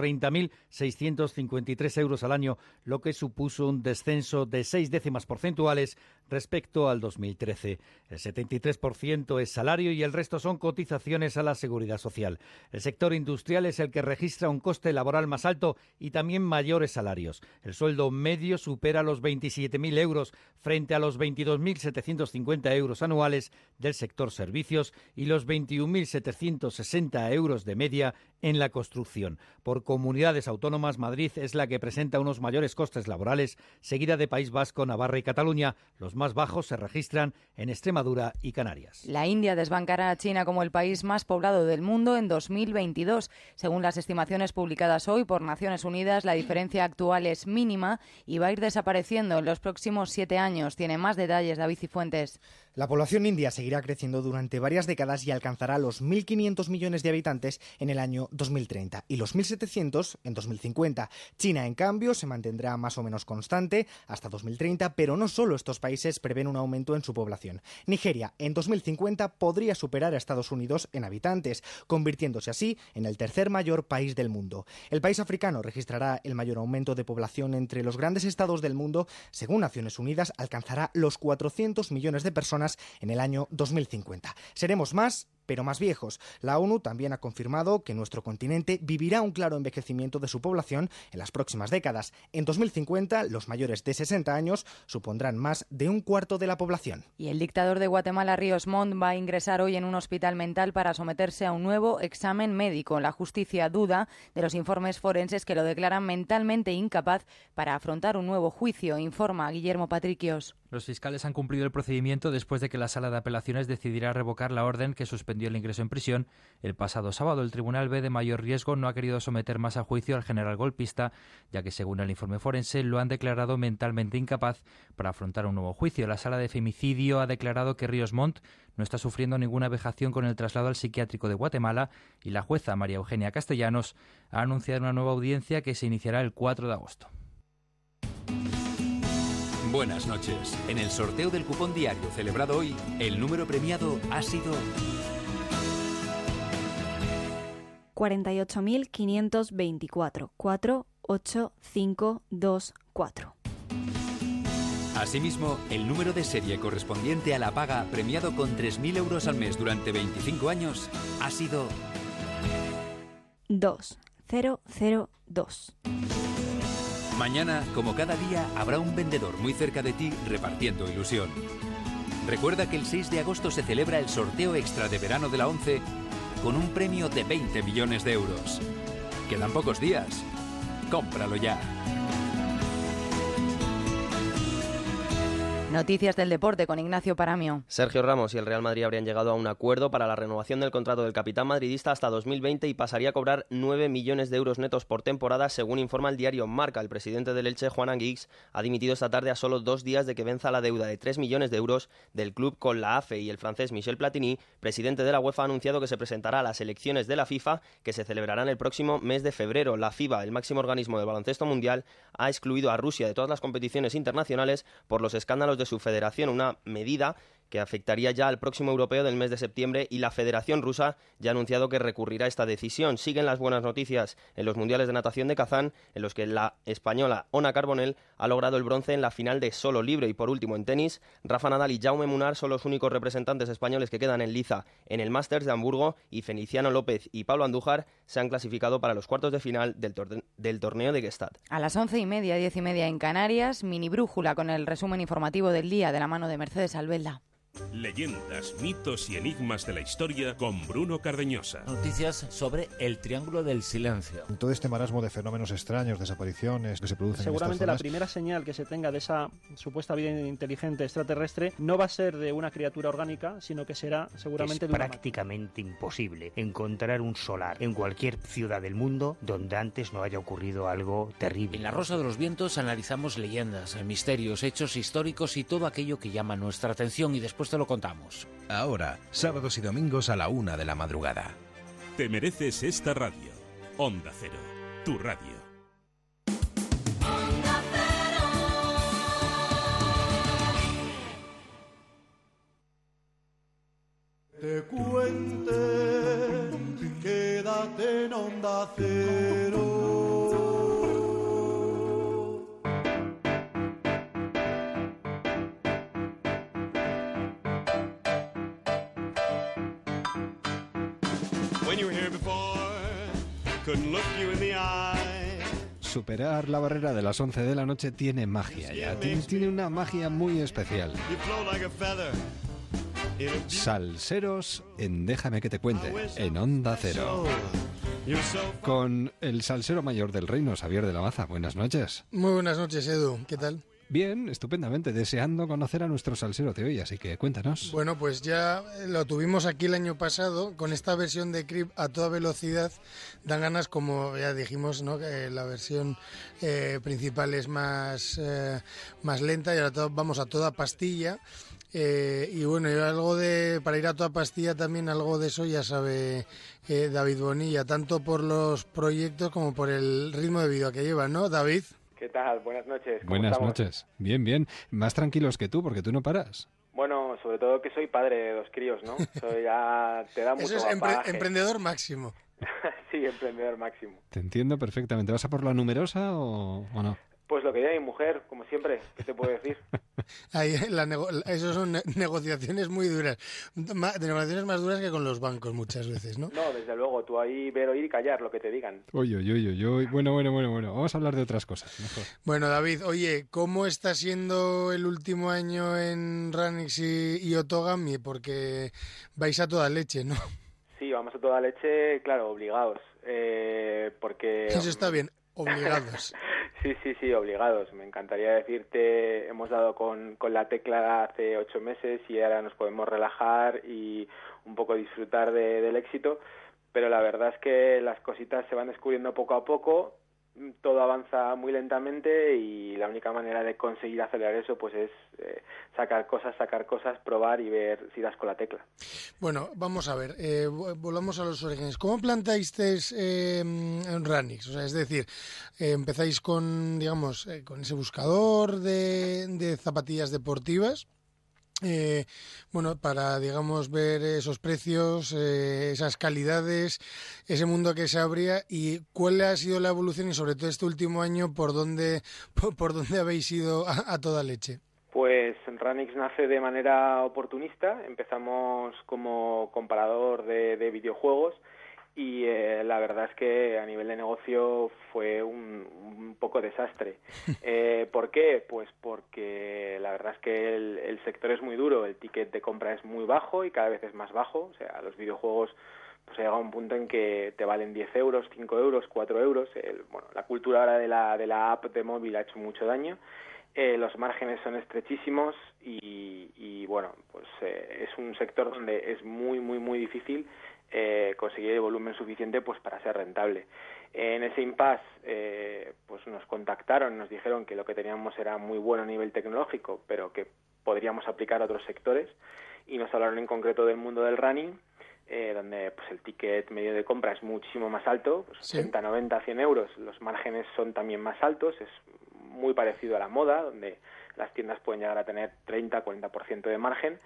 30.653 euros al año, lo que supuso un descenso de seis décimas porcentuales respecto al 2013. El 73% es salario y el resto son cotizaciones a la seguridad social. El sector industrial es el que registra un coste laboral más alto y también mayores salarios. El sueldo medio supera los 27.000 euros frente a los 22.750 euros anuales del sector servicios y los 21.760 euros de media en la construcción. Por comunidades autónomas, Madrid es la que presenta unos mayores costes laborales, seguida de País Vasco, Navarra y Cataluña. Los más bajos se registran en Extremadura y Canarias. La India desbancará a China como el país más poblado del mundo en 2022. Según las estimaciones publicadas hoy por Naciones Unidas, la diferencia actual es mínima y va a ir desapareciendo en los próximos siete años. Tiene más detalles David Cifuentes. La población india seguirá creciendo durante varias décadas y alcanzará los 1.500 millones de habitantes en el año 2030 y los 1.700 en 2050. China, en cambio, se mantendrá más o menos constante hasta 2030, pero no solo estos países prevén un aumento en su población. Nigeria, en 2050, podría superar a Estados Unidos en habitantes, convirtiéndose así en el tercer mayor país del mundo. El país africano registrará el mayor aumento de población entre los grandes estados del mundo. Según Naciones Unidas, alcanzará los 400 millones de personas en el año 2050. Seremos más pero más viejos. La ONU también ha confirmado que nuestro continente vivirá un claro envejecimiento de su población en las próximas décadas. En 2050, los mayores de 60 años supondrán más de un cuarto de la población. Y el dictador de Guatemala, Ríos Montt, va a ingresar hoy en un hospital mental para someterse a un nuevo examen médico. La justicia duda de los informes forenses que lo declaran mentalmente incapaz para afrontar un nuevo juicio, informa Guillermo Patricios. Los fiscales han cumplido el procedimiento después de que la sala de apelaciones decidiera revocar la orden que suspendió el ingreso en prisión. El pasado sábado, el Tribunal B de mayor riesgo no ha querido someter más a juicio al general golpista, ya que, según el informe forense, lo han declarado mentalmente incapaz para afrontar un nuevo juicio. La sala de femicidio ha declarado que Ríos Montt no está sufriendo ninguna vejación con el traslado al psiquiátrico de Guatemala y la jueza María Eugenia Castellanos ha anunciado una nueva audiencia que se iniciará el 4 de agosto. Buenas noches. En el sorteo del cupón diario celebrado hoy, el número premiado ha sido 48.524 48524. Asimismo, el número de serie correspondiente a la paga premiado con 3.000 euros al mes durante 25 años ha sido 2002. Mañana, como cada día, habrá un vendedor muy cerca de ti repartiendo ilusión. Recuerda que el 6 de agosto se celebra el sorteo extra de verano de la 11 con un premio de 20 millones de euros. Quedan pocos días. Cómpralo ya. Noticias del deporte con Ignacio Paramio. Sergio Ramos y el Real Madrid habrían llegado a un acuerdo para la renovación del contrato del capitán madridista hasta 2020 y pasaría a cobrar 9 millones de euros netos por temporada, según informa el diario Marca. El presidente del Elche, Juan Anguix, ha dimitido esta tarde a solo dos días de que venza la deuda de 3 millones de euros del club con la AFE y el francés Michel Platini, presidente de la UEFA, ha anunciado que se presentará a las elecciones de la FIFA que se celebrarán el próximo mes de febrero. La FIBA, el máximo organismo del baloncesto mundial, ha excluido a Rusia de todas las competiciones internacionales por los escándalos de su federación, una medida que afectaría ya al próximo europeo del mes de septiembre y la Federación Rusa ya ha anunciado que recurrirá a esta decisión. Siguen las buenas noticias en los Mundiales de Natación de Kazán, en los que la española Ona Carbonell ha logrado el bronce en la final de solo libre. Y por último, en tenis, Rafa Nadal y Jaume Munar son los únicos representantes españoles que quedan en liza en el Masters de Hamburgo y Feliciano López y Pablo Andújar se han clasificado para los cuartos de final del, del torneo de Gestad. A las once y media, diez y media en Canarias, mini brújula con el resumen informativo del día de la mano de Mercedes Albelda. Leyendas, mitos y enigmas de la historia con Bruno Cardeñosa. Noticias sobre el Triángulo del Silencio. Todo este marasmo de fenómenos extraños, desapariciones que se producen Seguramente en la estas zonas, primera señal que se tenga de esa supuesta vida inteligente extraterrestre no va a ser de una criatura orgánica, sino que será seguramente es de una máquina. prácticamente imposible encontrar un solar en cualquier ciudad del mundo donde antes no haya ocurrido algo terrible. En La Rosa de los Vientos analizamos leyendas, misterios, hechos históricos y todo aquello que llama nuestra atención y después te lo contamos. Ahora, sábados y domingos a la una de la madrugada. Te mereces esta radio. Onda Cero, tu radio. Te cuente, quédate en onda cero. Couldn't look you in the eye. Superar la barrera de las 11 de la noche tiene magia ya. Tiene, tiene una magia muy especial. You flow like a feather. in a Salseros en Déjame que te cuente, en Onda Cero. Con el salsero mayor del reino, Xavier de la Baza. Buenas noches. Muy buenas noches, Edu. ¿Qué tal? Bien, estupendamente. Deseando conocer a nuestro salsero de hoy, así que cuéntanos. Bueno, pues ya lo tuvimos aquí el año pasado con esta versión de Creep a toda velocidad. Dan ganas, como ya dijimos, ¿no? que la versión eh, principal es más, eh, más lenta y ahora to- vamos a toda pastilla. Eh, y bueno, y algo de para ir a toda pastilla también algo de eso ya sabe eh, David Bonilla, tanto por los proyectos como por el ritmo de vida que lleva, ¿no, David? ¿Qué tal? Buenas noches. ¿cómo Buenas estamos? noches. Bien, bien. Más tranquilos que tú, porque tú no paras. Bueno, sobre todo que soy padre de dos críos, ¿no? Eso ya te da mucho Eso es empre- emprendedor máximo. sí, emprendedor máximo. Te entiendo perfectamente. ¿Vas a por la numerosa o, o no? Pues lo que diga mi mujer, como siempre, ¿qué te puedo decir? Ahí, la nego- son ne- negociaciones muy duras. Ma- de negociaciones más duras que con los bancos muchas veces, ¿no? No, desde luego, tú ahí ver, oír y callar lo que te digan. Oye, oye, oye, oye. Bueno, bueno, bueno, bueno. Vamos a hablar de otras cosas. Mejor. Bueno, David, oye, ¿cómo está siendo el último año en Ranix y, y Otogami? Porque vais a toda leche, ¿no? Sí, vamos a toda leche, claro, obligados. Eh, porque... Eso está bien, obligados. Sí, sí, sí, obligados. Me encantaría decirte, hemos dado con, con la tecla hace ocho meses y ahora nos podemos relajar y un poco disfrutar de- del éxito, pero la verdad es que las cositas se van descubriendo poco a poco, todo avanza muy lentamente y la única manera de conseguir acelerar eso pues es eh, sacar cosas, sacar cosas, probar y ver si das con la tecla. Bueno, vamos a ver, eh, vo- volvamos a los orígenes. ¿Cómo planteasteis eh, en Ranix? O sea, es decir, eh, empezáis con, digamos, eh, con ese buscador de, de zapatillas deportivas. Eh, bueno, para, digamos, ver esos precios, eh, esas calidades, ese mundo que se abría y cuál ha sido la evolución y sobre todo este último año por dónde, por, dónde habéis ido a, a toda leche. Pues Ranix nace de manera oportunista. Empezamos como comparador de videojuegos y eh, la verdad es que a nivel de negocio fue un, un poco desastre. Eh, ¿Por qué? Pues porque la verdad es que el, el, sector es muy duro, el ticket de compra es muy bajo y cada vez es más bajo, o sea, los videojuegos pues ha llegado a un punto en que te valen 10 euros, 5 euros, 4 euros. El, bueno, la cultura ahora de la, de la app de móvil ha hecho mucho daño. Eh, los márgenes son estrechísimos y, y bueno, pues eh, es un sector donde es muy, muy, muy difícil eh, conseguir el volumen suficiente pues para ser rentable. En ese impasse eh, pues nos contactaron, nos dijeron que lo que teníamos era muy bueno a nivel tecnológico, pero que podríamos aplicar a otros sectores y nos hablaron en concreto del mundo del running, eh, donde pues el ticket medio de compra es muchísimo más alto, pues Sí. 80, 90, 100 euros, los márgenes son también más altos, es muy parecido a la moda, donde las tiendas pueden llegar a tener 30, 40% de margen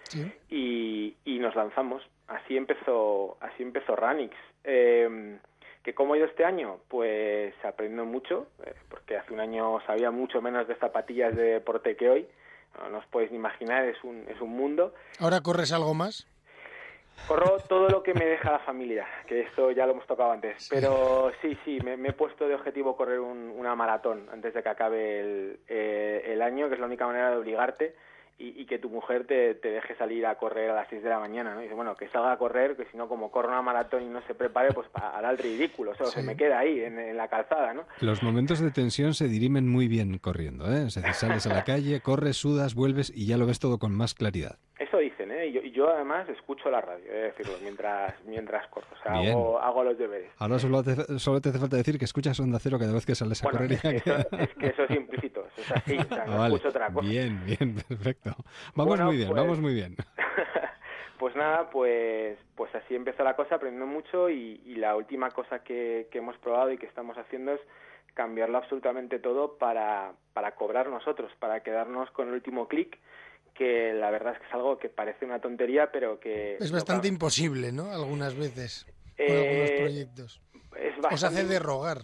y, y nos lanzamos. Así empezó, así empezó Ranix. Eh, ¿Que cómo ha ido este año? Pues aprendiendo mucho, eh, porque hace un año sabía mucho menos de zapatillas de deporte que hoy. No, no os podéis ni imaginar, es un, es un mundo. ¿Ahora corres algo más? Corro todo lo que me deja la familia, que esto ya lo hemos tocado antes. Pero sí, sí, me, me he puesto de objetivo correr un- una maratón antes de que acabe el, eh, el año, que es la única manera de obligarte y, y que tu mujer te, te deje salir a correr a las 6 de la mañana. ¿no? Y dice, bueno, que salga a correr, que si no, como corre una maratón y no se prepare, pues hará el ridículo. O sea, se me queda ahí, en, en la calzada, ¿no? Los momentos de tensión se dirimen muy bien corriendo, ¿eh? Es decir, sales a la calle, corres, sudas, vuelves y ya lo ves todo con más claridad. Eso dicen, ¿eh? Y yo, y yo además escucho la radio, de decirlo, mientras, mientras corro. O sea, hago, hago los deberes. Ahora solo te, solo te hace falta decir que escuchas Onda Cero cada vez que sales a Bueno, correr. y es que, eso, es que eso es implícito, eso es así, o sea, no vale. escucho otra cosa. Bien, bien, perfecto. Vamos Bueno, muy bien, pues- vamos muy bien. Pues nada, pues, pues así empezó la cosa, aprendiendo mucho y, y la última cosa que, que hemos probado y que estamos haciendo es cambiarlo absolutamente todo para, para cobrar nosotros, para quedarnos con el último clic, que la verdad es que es algo que parece una tontería, pero que... Es bastante imposible, ¿no? Algunas veces. Con Eh, algunos proyectos. es Os hace bastante- de rogar.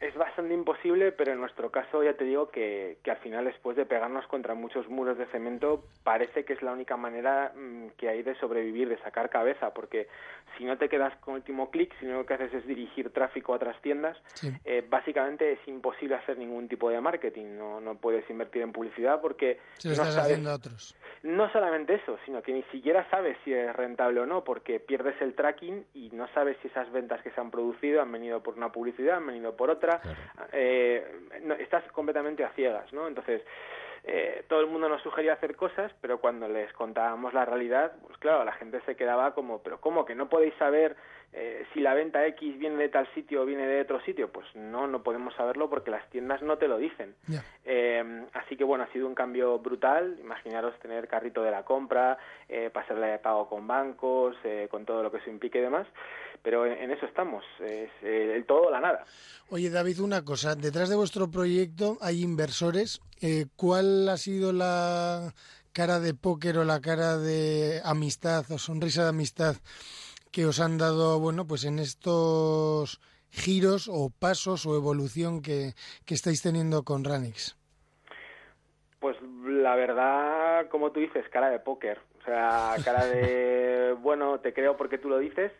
Es bastante imposible, pero en nuestro caso ya te digo que, que al final después de pegarnos contra muchos muros de cemento parece que es la única manera mm, que hay de sobrevivir, de sacar cabeza, porque si no te quedas con el último clic, si no lo que haces es dirigir tráfico a otras tiendas, eh, básicamente es imposible hacer ningún tipo de marketing, no, no puedes invertir en publicidad porque Se lo no estás sabes- haciendo otros. no solamente eso, sino que ni siquiera sabes si es rentable o no, porque pierdes el tracking y no sabes si esas ventas que se han producido han venido por una publicidad, han venido por otra. Eh, no, estás completamente a ciegas, ¿no? Entonces, eh, todo el mundo nos sugería hacer cosas, pero cuando les contábamos la realidad, pues claro, la gente se quedaba como, pero ¿cómo que no podéis saber eh, si la venta X viene de tal sitio o viene de otro sitio? Pues no, no podemos saberlo porque las tiendas no te lo dicen. Eh, así que bueno, ha sido un cambio brutal. Imaginaros tener carrito de la compra, eh, pasarle de pago con bancos, eh, con todo lo que eso implique y demás. Pero en, eso estamos, es eh, el todo o la nada. Oye, David, una cosa. Detrás de vuestro proyecto hay inversores. Eh, ¿Cuál ha sido la cara de póker o la cara de amistad o sonrisa de amistad que os han dado, bueno, pues en estos giros o pasos o evolución que, que estáis teniendo con Ranix? Pues la verdad, como tú dices, cara de póker. O sea, cara de, bueno, te creo porque tú lo dices,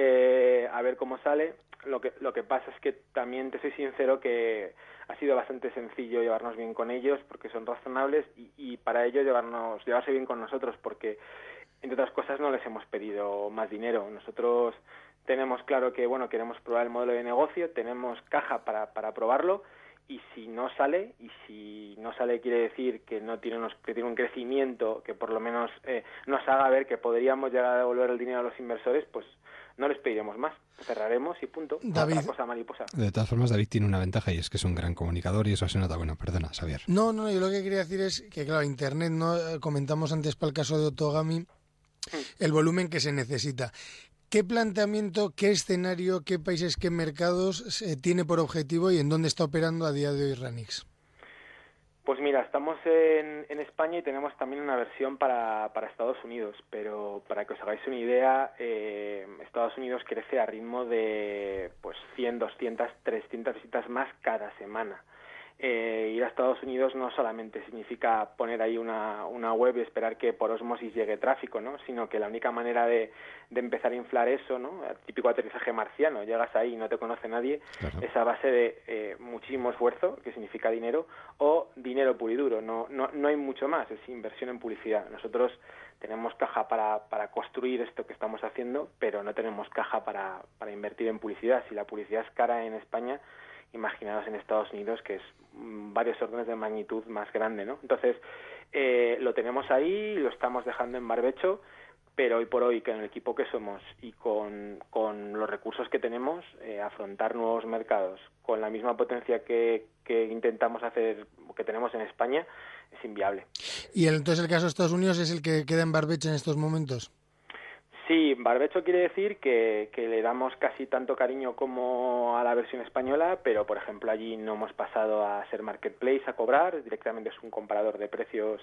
eh, a ver cómo sale. Lo que, lo que pasa es que también te soy sincero que ha sido bastante sencillo llevarnos bien con ellos porque son razonables y, y para ellos llevarnos, llevarse bien con nosotros porque, entre otras cosas, no les hemos pedido más dinero. Nosotros tenemos claro que, bueno, queremos probar el modelo de negocio, tenemos caja para, para probarlo y si no sale y si no sale quiere decir que no tiene unos, que tiene un crecimiento que por lo menos eh, nos haga ver que podríamos llegar a devolver el dinero a los inversores pues no les pediremos más cerraremos y punto David. Cosa mariposa De todas formas, David tiene una ventaja y es que es un gran comunicador y eso se nota. Bueno, perdona, Xavier. No, no, yo lo que quería decir es que, claro, Internet, no Eh, comentamos antes para el caso de Otogami, el volumen que se necesita. ¿Qué planteamiento, qué escenario, qué países, qué mercados se tiene por objetivo y en dónde está operando a día de hoy Ranix? Pues mira, estamos en, en España y tenemos también una versión para, para Estados Unidos, pero para que os hagáis una idea, eh, Estados Unidos crece a ritmo de pues 100, 200, 300 visitas más cada semana. Eh, ir a Estados Unidos no solamente significa poner ahí una, una web y esperar que por osmosis llegue tráfico, ¿no? sino que la única manera de, de empezar a inflar eso, ¿no? el típico aterrizaje marciano, llegas ahí y no te conoce nadie, es a base de eh, muchísimo esfuerzo, que significa dinero, o dinero puro y duro, no, no, no hay mucho más, es inversión en publicidad. Nosotros tenemos caja para, para construir esto que estamos haciendo, pero no tenemos caja para, para invertir en publicidad. Si la publicidad es cara en España, imaginados en Estados Unidos, que es mm, varios órdenes de magnitud más grande, ¿no? Entonces, eh, lo tenemos ahí, lo estamos dejando en barbecho, pero hoy por hoy, con el equipo que somos y con, con los recursos que tenemos, eh, afrontar nuevos mercados con la misma potencia que, que intentamos hacer, que tenemos en España, es inviable. ¿Y entonces el caso de Estados Unidos es el que queda en barbecho en estos momentos? Sí, barbecho quiere decir que, que, le damos casi tanto cariño como a la versión española, pero por ejemplo allí no hemos pasado a ser marketplace a cobrar, directamente es un comparador de precios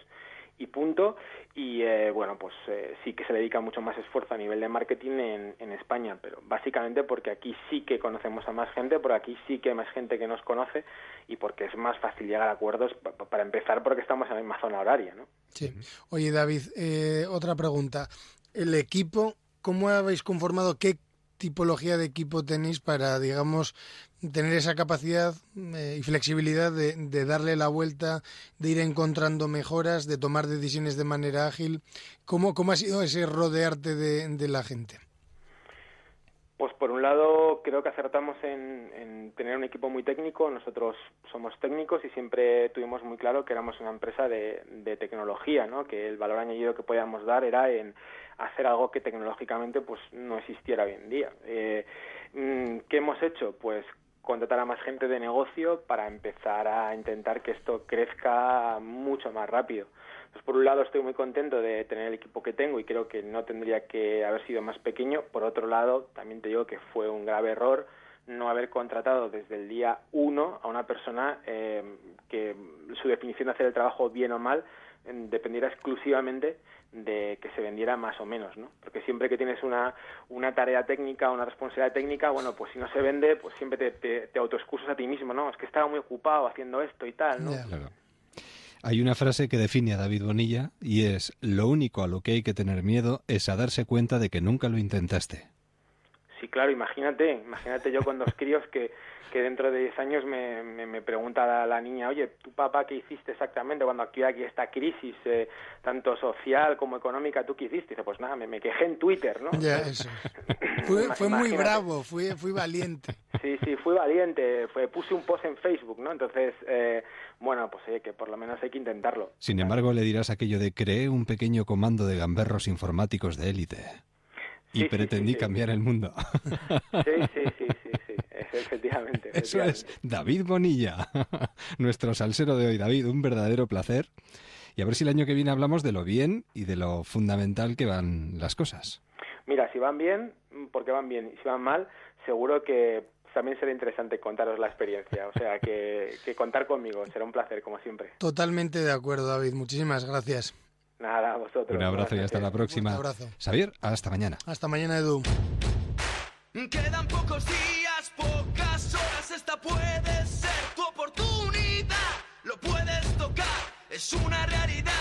y punto. Y eh, bueno, pues eh, sí que se dedica mucho más esfuerzo a nivel de marketing en, en, España, pero básicamente porque aquí sí que conocemos a más gente, porque aquí sí que hay más gente que nos conoce y porque es más fácil llegar a acuerdos para empezar porque estamos en la misma zona horaria, ¿no? Sí. Oye, David, eh, otra pregunta el equipo, ¿cómo habéis conformado? ¿Qué tipología de equipo tenéis para, digamos, tener esa capacidad eh, y flexibilidad de, darle la vuelta, de ir encontrando mejoras, de tomar decisiones de manera ágil? ¿Cómo, cómo ha sido ese rodearte de, de la gente? Pues por un lado creo que acertamos en, en, tener un equipo muy técnico. Nosotros somos técnicos y siempre tuvimos muy claro que éramos una empresa de, tecnología, ¿no? Que el valor añadido que podíamos dar era en hacer algo que tecnológicamente pues no existiera hoy en día. Eh, ¿Qué hemos hecho? Pues contratar a más gente de negocio para empezar a intentar que esto crezca mucho más rápido. Pues por un lado estoy muy contento de tener el equipo que tengo y creo que no tendría que haber sido más pequeño. Por otro lado, también te digo que fue un grave error no haber contratado desde el día uno a una persona eh, que su definición de hacer el trabajo bien o mal dependiera exclusivamente de que se vendiera más o menos, ¿no? Porque siempre que tienes una, una tarea técnica, una responsabilidad técnica, bueno, pues si no se vende, pues siempre te, te, te autoexcusas a ti mismo, ¿no? Es que estaba muy ocupado haciendo esto y tal, ¿no? Hay una frase que define a David Bonilla y es, lo único a lo que hay que tener miedo es a darse cuenta de que nunca lo intentaste. Sí, claro, imagínate, imagínate yo con dos críos que, que dentro de 10 años me, me, me pregunta la, la, niña, oye, ¿tu papá qué hiciste exactamente cuando aquí aquí esta crisis, eh, tanto social como económica, tú qué hiciste? Y dice, pues nada, me, me quejé en Twitter, ¿no? Ya, eso. fue, fue muy bravo, fui, fui valiente. Sí, sí, fui valiente, fue, puse un post en Facebook, ¿no? Entonces, eh, bueno, pues oye, que por lo menos hay que intentarlo. Sin embargo, le dirás aquello de creé un pequeño comando de gamberros informáticos de élite y sí, pretendí sí, sí, cambiar el mundo. Sí, sí, sí, sí, sí, efectivamente. Eso es David Bonilla, nuestro salsero de hoy. David, un verdadero placer. Y a ver si el año que viene hablamos de lo bien y de lo fundamental que van las cosas. Mira, si van bien, porque van bien, y si van mal, seguro que también será interesante contaros la experiencia. O sea, que, que contar conmigo será un placer, como siempre. Totalmente de acuerdo, David. Muchísimas gracias. Nada, a vosotros. Un abrazo y hasta la próxima. Un abrazo. Xavier, hasta mañana. Hasta mañana, Edu. Quedan pocos días, pocas horas, esta puede ser tu oportunidad. Lo puedes tocar, es una realidad.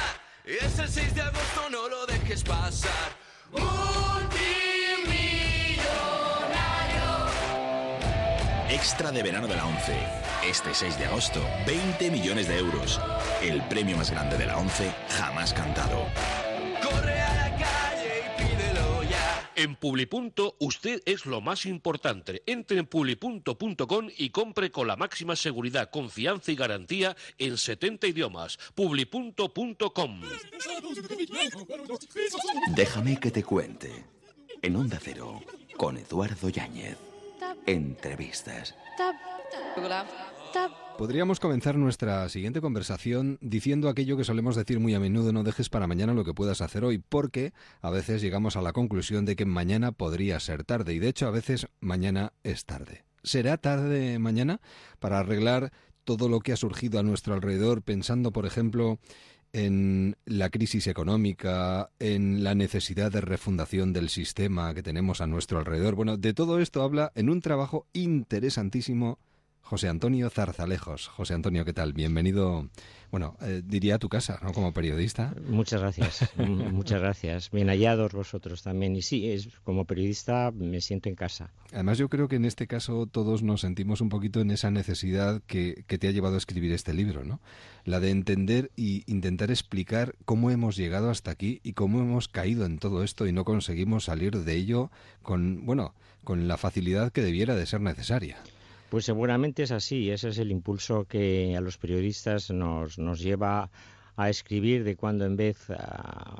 Es el 6 de agosto, no lo dejes pasar. Multimillonario. Extra de verano de la 11. Este 6 de agosto, 20 millones de euros. El premio más grande de la 11 jamás cantado. Corre a la calle y pídelo ya. En Publipunto usted es lo más importante. Entre en publipunto.com y compre con la máxima seguridad, confianza y garantía en 70 idiomas. Publipunto.com. Déjame que te cuente. En Onda Cero, con Eduardo Yáñez. Entrevistas. Podríamos comenzar nuestra siguiente conversación diciendo aquello que solemos decir muy a menudo, no dejes para mañana lo que puedas hacer hoy, porque a veces llegamos a la conclusión de que mañana podría ser tarde, y de hecho a veces mañana es tarde. ¿Será tarde mañana para arreglar todo lo que ha surgido a nuestro alrededor, pensando, por ejemplo, en la crisis económica, en la necesidad de refundación del sistema que tenemos a nuestro alrededor? Bueno, de todo esto habla en un trabajo interesantísimo José Antonio Zarzalejos. José Antonio, ¿qué tal? Bienvenido, bueno, eh, diría a tu casa, ¿no? Como periodista. Muchas gracias, muchas gracias. Bien hallados vosotros también. Y sí, es, como periodista me siento en casa. Además, yo creo que en este caso todos nos sentimos un poquito en esa necesidad que, que te ha llevado a escribir este libro, ¿no? La de entender y intentar explicar cómo hemos llegado hasta aquí y cómo hemos caído en todo esto y no conseguimos salir de ello con, bueno, con la facilidad que debiera de ser necesaria. Pues seguramente es así, ese es el impulso que a los periodistas nos, nos lleva a escribir de cuando en vez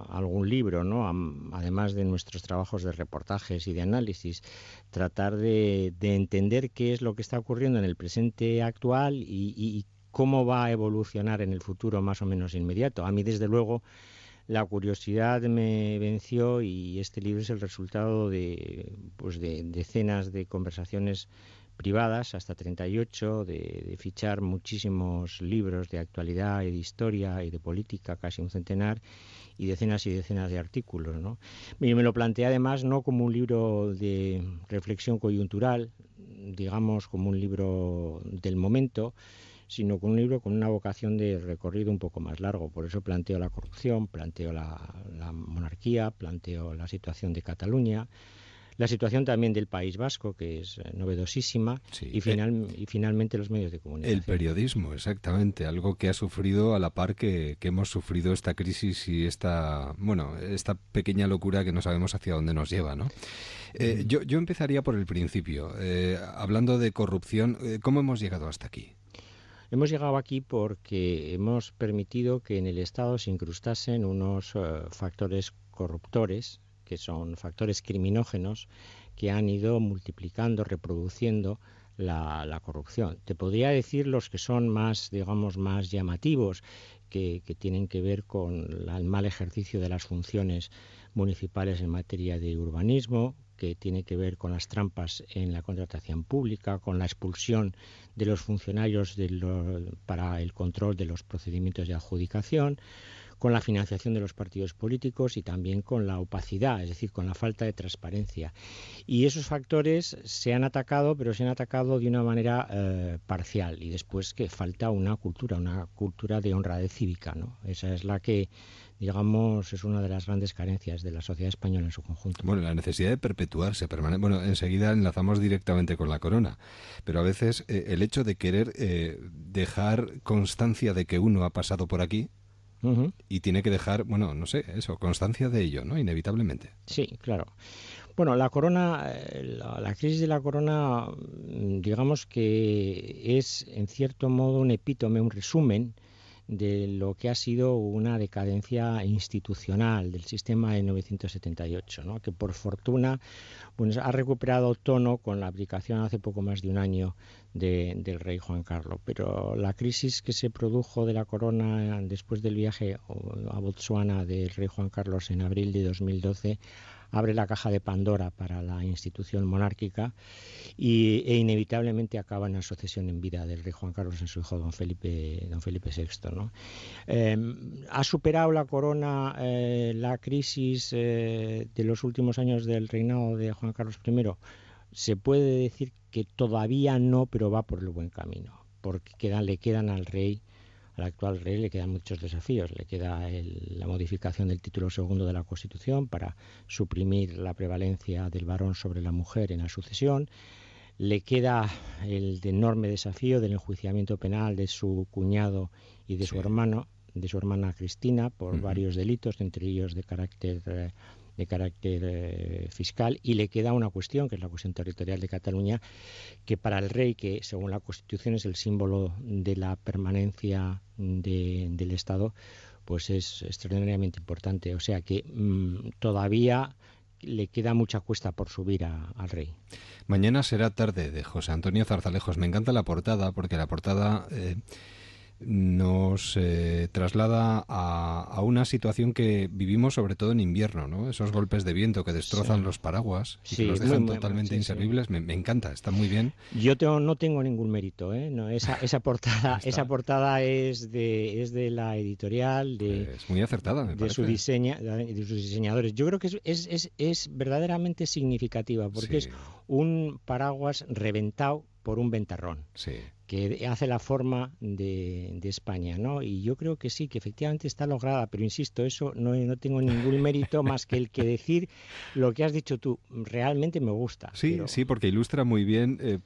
algún libro, ¿no? además de nuestros trabajos de reportajes y de análisis, tratar de, entender qué es lo que está ocurriendo en el presente actual y, y, cómo va a evolucionar en el futuro más o menos inmediato. A mí, desde luego, la curiosidad me venció y este libro es el resultado de, pues de decenas de conversaciones privadas, hasta 38, de, de fichar muchísimos libros de actualidad y de historia y de política, casi un centenar, y decenas y decenas de artículos. ¿no? Y me lo planteé además no como un libro de reflexión coyuntural, digamos como un libro del momento, sino con un libro con una vocación de recorrido un poco más largo. Por eso planteo la corrupción, planteo la, la monarquía, planteo la situación de Cataluña, la situación también del País Vasco, que es eh, novedosísima, y, final, y finalmente los medios de comunicación. El periodismo, exactamente, algo que ha sufrido a la par que, que, hemos sufrido esta crisis y esta, bueno, esta pequeña locura que no sabemos hacia dónde nos lleva, ¿no? Eh, yo, yo empezaría por el principio, eh, hablando de corrupción, ¿cómo hemos llegado hasta aquí? Hemos llegado aquí porque hemos permitido que en el Estado se incrustasen unos factores corruptores que son factores criminógenos que han ido multiplicando, reproduciendo la, corrupción. Te podría decir los que son más, digamos, más llamativos, que, tienen que ver con el mal ejercicio de las funciones municipales en materia de urbanismo, que tiene que ver con las trampas en la contratación pública, con la expulsión de los funcionarios para el control de los procedimientos de adjudicación, con la financiación de los partidos políticos y también con la opacidad, es decir, con la falta de transparencia. Y esos factores se han atacado, pero se han atacado de una manera eh, parcial y después que falta una cultura, una cultura de honradez cívica. ¿no? Esa es la que digamos, es una de las grandes carencias de la sociedad española en su conjunto. Bueno, la necesidad de perpetuarse permanente. Bueno, enseguida enlazamos directamente con la corona, pero a veces eh, el hecho de querer eh, dejar constancia de que uno ha pasado por aquí y tiene que dejar, bueno, no sé, eso, constancia de ello, ¿no? Inevitablemente. Sí, claro. Bueno, la corona, eh, la, crisis de la corona, mm, digamos que es en cierto modo un epítome, un resumen de lo que ha sido una decadencia institucional del sistema de 1978, ¿no? que por fortuna pues, ha recuperado tono con la aplicación hace poco más de un año del rey Juan Carlos. Pero la crisis que se produjo de la corona después del viaje a Botswana del rey Juan Carlos en abril de 2012 abre la caja de Pandora para la institución monárquica y, e inevitablemente acaba en la sucesión en vida del rey Juan Carlos en su hijo don Felipe, don Felipe VI. Em, ¿Ha superado la corona eh, la crisis eh, de los últimos años del reinado de Juan Carlos I? Se puede decir que todavía no, pero va por el buen camino, porque le quedan al rey al actual rey le quedan muchos desafíos. Le queda la modificación del título segundo de la Constitución para suprimir la prevalencia del varón sobre la mujer en la sucesión. Le queda el enorme desafío del enjuiciamiento penal de su cuñado y de su hermano, de su hermana Cristina, por varios delitos, entre ellos de carácter eh, de carácter eh, fiscal y le queda una cuestión, que es la cuestión territorial de Cataluña, que para el rey, que según la Constitución es el símbolo de la permanencia del Estado, pues es extraordinariamente importante. O sea que mm, todavía le queda mucha cuesta por subir al rey. Mañana será tarde de José Antonio Zarzalejos. Me encanta la portada porque la portada eh, nos eh, traslada a, una situación que vivimos sobre todo en invierno, ¿no? Esos golpes de viento que destrozan los paraguas y que los dejan totalmente inservibles. Me, encanta, está muy bien. Yo tengo, no tengo ningún mérito, ¿eh? No, esa, esa portada, esa portada es de, es de la editorial, de, es muy acertada, de, su diseña, de sus diseñadores. Yo creo que es, es, es, verdaderamente significativa porque es un paraguas reventado por un ventarrón. Que hace la forma de, España, ¿no? Y yo creo que sí, que efectivamente está lograda, pero insisto, eso no, no tengo ningún mérito más que el que decir lo que has dicho tú. Realmente me gusta. Sí, sí, porque ilustra muy bien eh,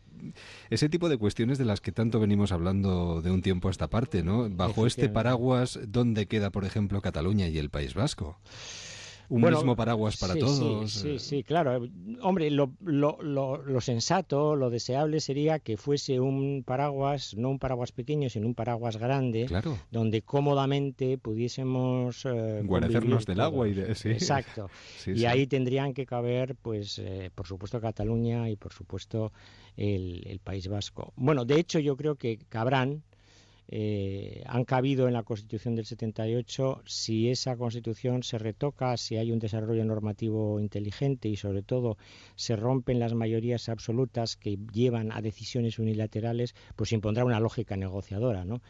ese tipo de cuestiones de las que tanto venimos hablando de un tiempo a esta parte, ¿no? Bajo este paraguas, ¿dónde queda, por ejemplo, Cataluña y el País Vasco? Un mismo paraguas para todos. Sí, sí, claro. Hombre, lo, lo, lo, sensato, lo deseable sería que fuese un paraguas, no un paraguas pequeño, sino un paraguas grande, donde cómodamente pudiésemos eh, guarecernos del agua y de, sí. Exacto. y ahí tendrían que caber, pues, eh, por supuesto Cataluña y por supuesto el, el País Vasco. Bueno, de hecho yo creo que cabrán eh, han cabido en la Constitución del 78 si esa Constitución se retoca, si hay un desarrollo normativo inteligente y sobre todo se rompen las mayorías absolutas que llevan a decisiones unilaterales, pues impondrá una lógica negociadora, ¿no?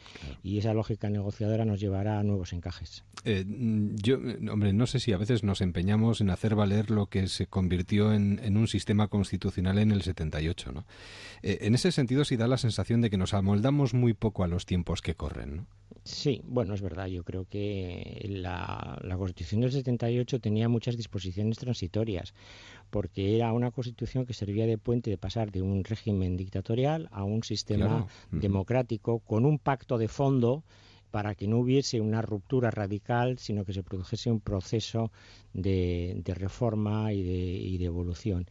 Y esa lógica negociadora nos llevará a nuevos encajes. Eh, yo, hombre, no sé si a veces nos empeñamos en hacer valer lo que se convirtió en, un sistema constitucional en el 78, ¿no? Eh, en ese sentido sí da la sensación de que nos amoldamos muy poco a los tiempos que corren. ¿no? Sí, bueno, es verdad. Yo creo que la, Constitución del 78 tenía muchas disposiciones transitorias, porque era una Constitución que servía de puente de pasar de un régimen dictatorial a un sistema democrático con un pacto de fondo para que no hubiese una ruptura radical, sino que se produjese un proceso de, reforma y de evolución.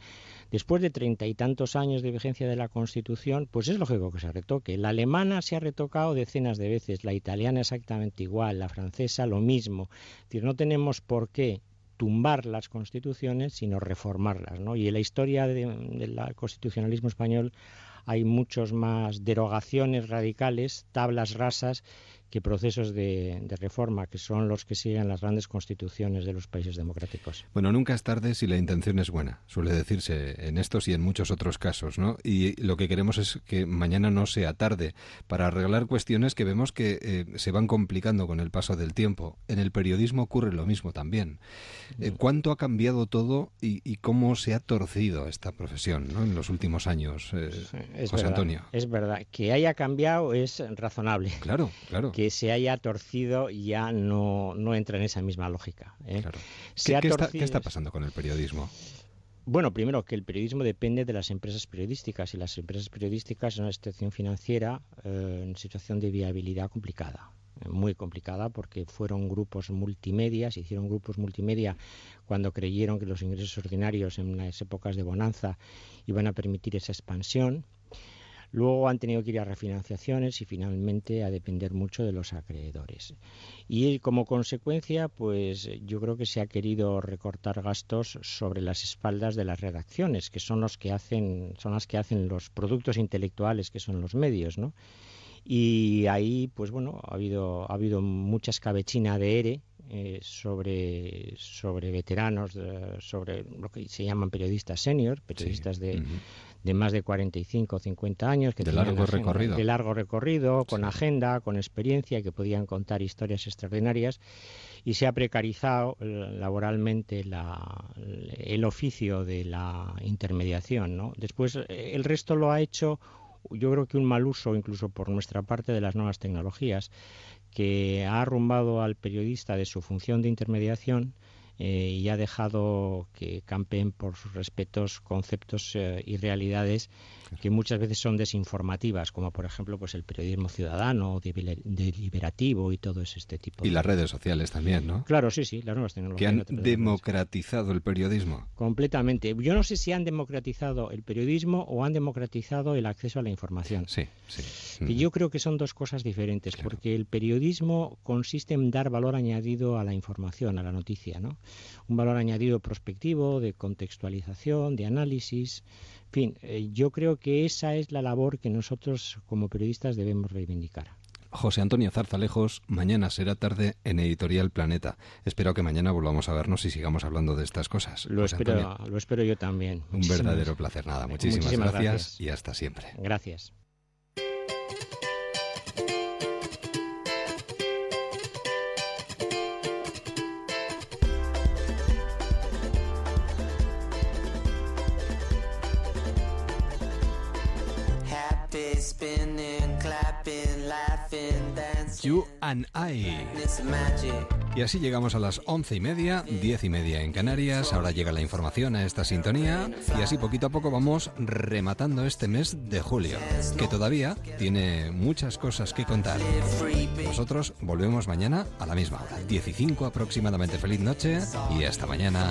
Después de treinta y tantos años de vigencia de la Constitución, pues es lógico que se retoque. La alemana se ha retocado decenas de veces, la italiana exactamente igual, la francesa lo mismo. Es decir, no tenemos por qué tumbar las constituciones, sino reformarlas. ¿no? Y en la historia del constitucionalismo español hay muchos más derogaciones radicales, tablas rasas que procesos de, reforma, que son los que siguen las grandes constituciones de los países democráticos. Bueno, nunca es tarde si la intención es buena, suele decirse en estos y en muchos otros casos, ¿no? Y lo que queremos es que mañana no sea tarde para arreglar cuestiones que vemos que eh, se van complicando con el paso del tiempo. En el periodismo ocurre lo mismo también. Eh, ¿Cuánto ha cambiado todo y, cómo se ha torcido esta profesión ¿no? en los últimos años, eh, José Antonio? Es verdad, que haya cambiado es razonable. Claro, claro que se haya torcido ya no, no entra en esa misma lógica. ¿eh? ¿Qué, está, pasando con el periodismo? Bueno, primero que el periodismo depende de las empresas periodísticas y las empresas periodísticas en una situación financiera eh, en situación de viabilidad complicada eh, muy complicada porque fueron grupos multimedia, se hicieron grupos multimedia cuando creyeron que los ingresos ordinarios en las épocas de bonanza iban a permitir esa expansión Luego han tenido que ir a refinanciaciones y finalmente a depender mucho de los acreedores. Y como consecuencia, pues yo creo que se ha querido recortar gastos sobre las espaldas de las redacciones, que son los que hacen, son las que hacen los productos intelectuales que son los medios, ¿no? Y ahí, pues bueno, ha habido, ha habido mucha escabechina de ERE eh, sobre, sobre veteranos, sobre lo que se llaman periodistas senior, periodistas de, de más de 45 o 50 años, que de largo recorrido, de largo recorrido, con agenda, con experiencia, que podían contar historias extraordinarias, y se ha precarizado eh, laboralmente el oficio de la intermediación. ¿no? Después, eh, el resto lo ha hecho, yo creo que un mal uso, incluso por nuestra parte, de las nuevas tecnologías, que ha arrumbado al periodista de su función de intermediación eh, y ha dejado que campen por sus respetos conceptos eh, y realidades que muchas veces son desinformativas, como por ejemplo pues el periodismo ciudadano, deliberativo y todo este tipo. Y las redes sociales también, ¿no? Claro, sí, sí, las nuevas tecnologías. Que han democratizado el periodismo. Completamente. Yo no sé si han democratizado el periodismo o han democratizado el acceso a la información. Sí, sí. Y yo creo que son dos cosas diferentes, porque el periodismo consiste en dar valor añadido a la información, a la noticia, ¿no? Un valor añadido prospectivo, de contextualización, de análisis. En fin, eh, yo creo que esa es la labor que nosotros como periodistas debemos reivindicar. José Antonio Zarzalejos, mañana será tarde en Editorial Planeta. Espero que mañana volvamos a vernos y sigamos hablando de estas cosas. Lo, espero, lo espero yo también. Un verdadero placer, nada. Muchísimas, gracias y hasta siempre. Gracias. You and I. Y así llegamos a las once y media, diez y media en Canarias. Ahora llega la información a esta sintonía. Y así poquito a poco vamos rematando este mes de julio, que todavía tiene muchas cosas que contar. Nosotros volvemos mañana a la misma hora, 15 aproximadamente. Feliz noche y hasta mañana.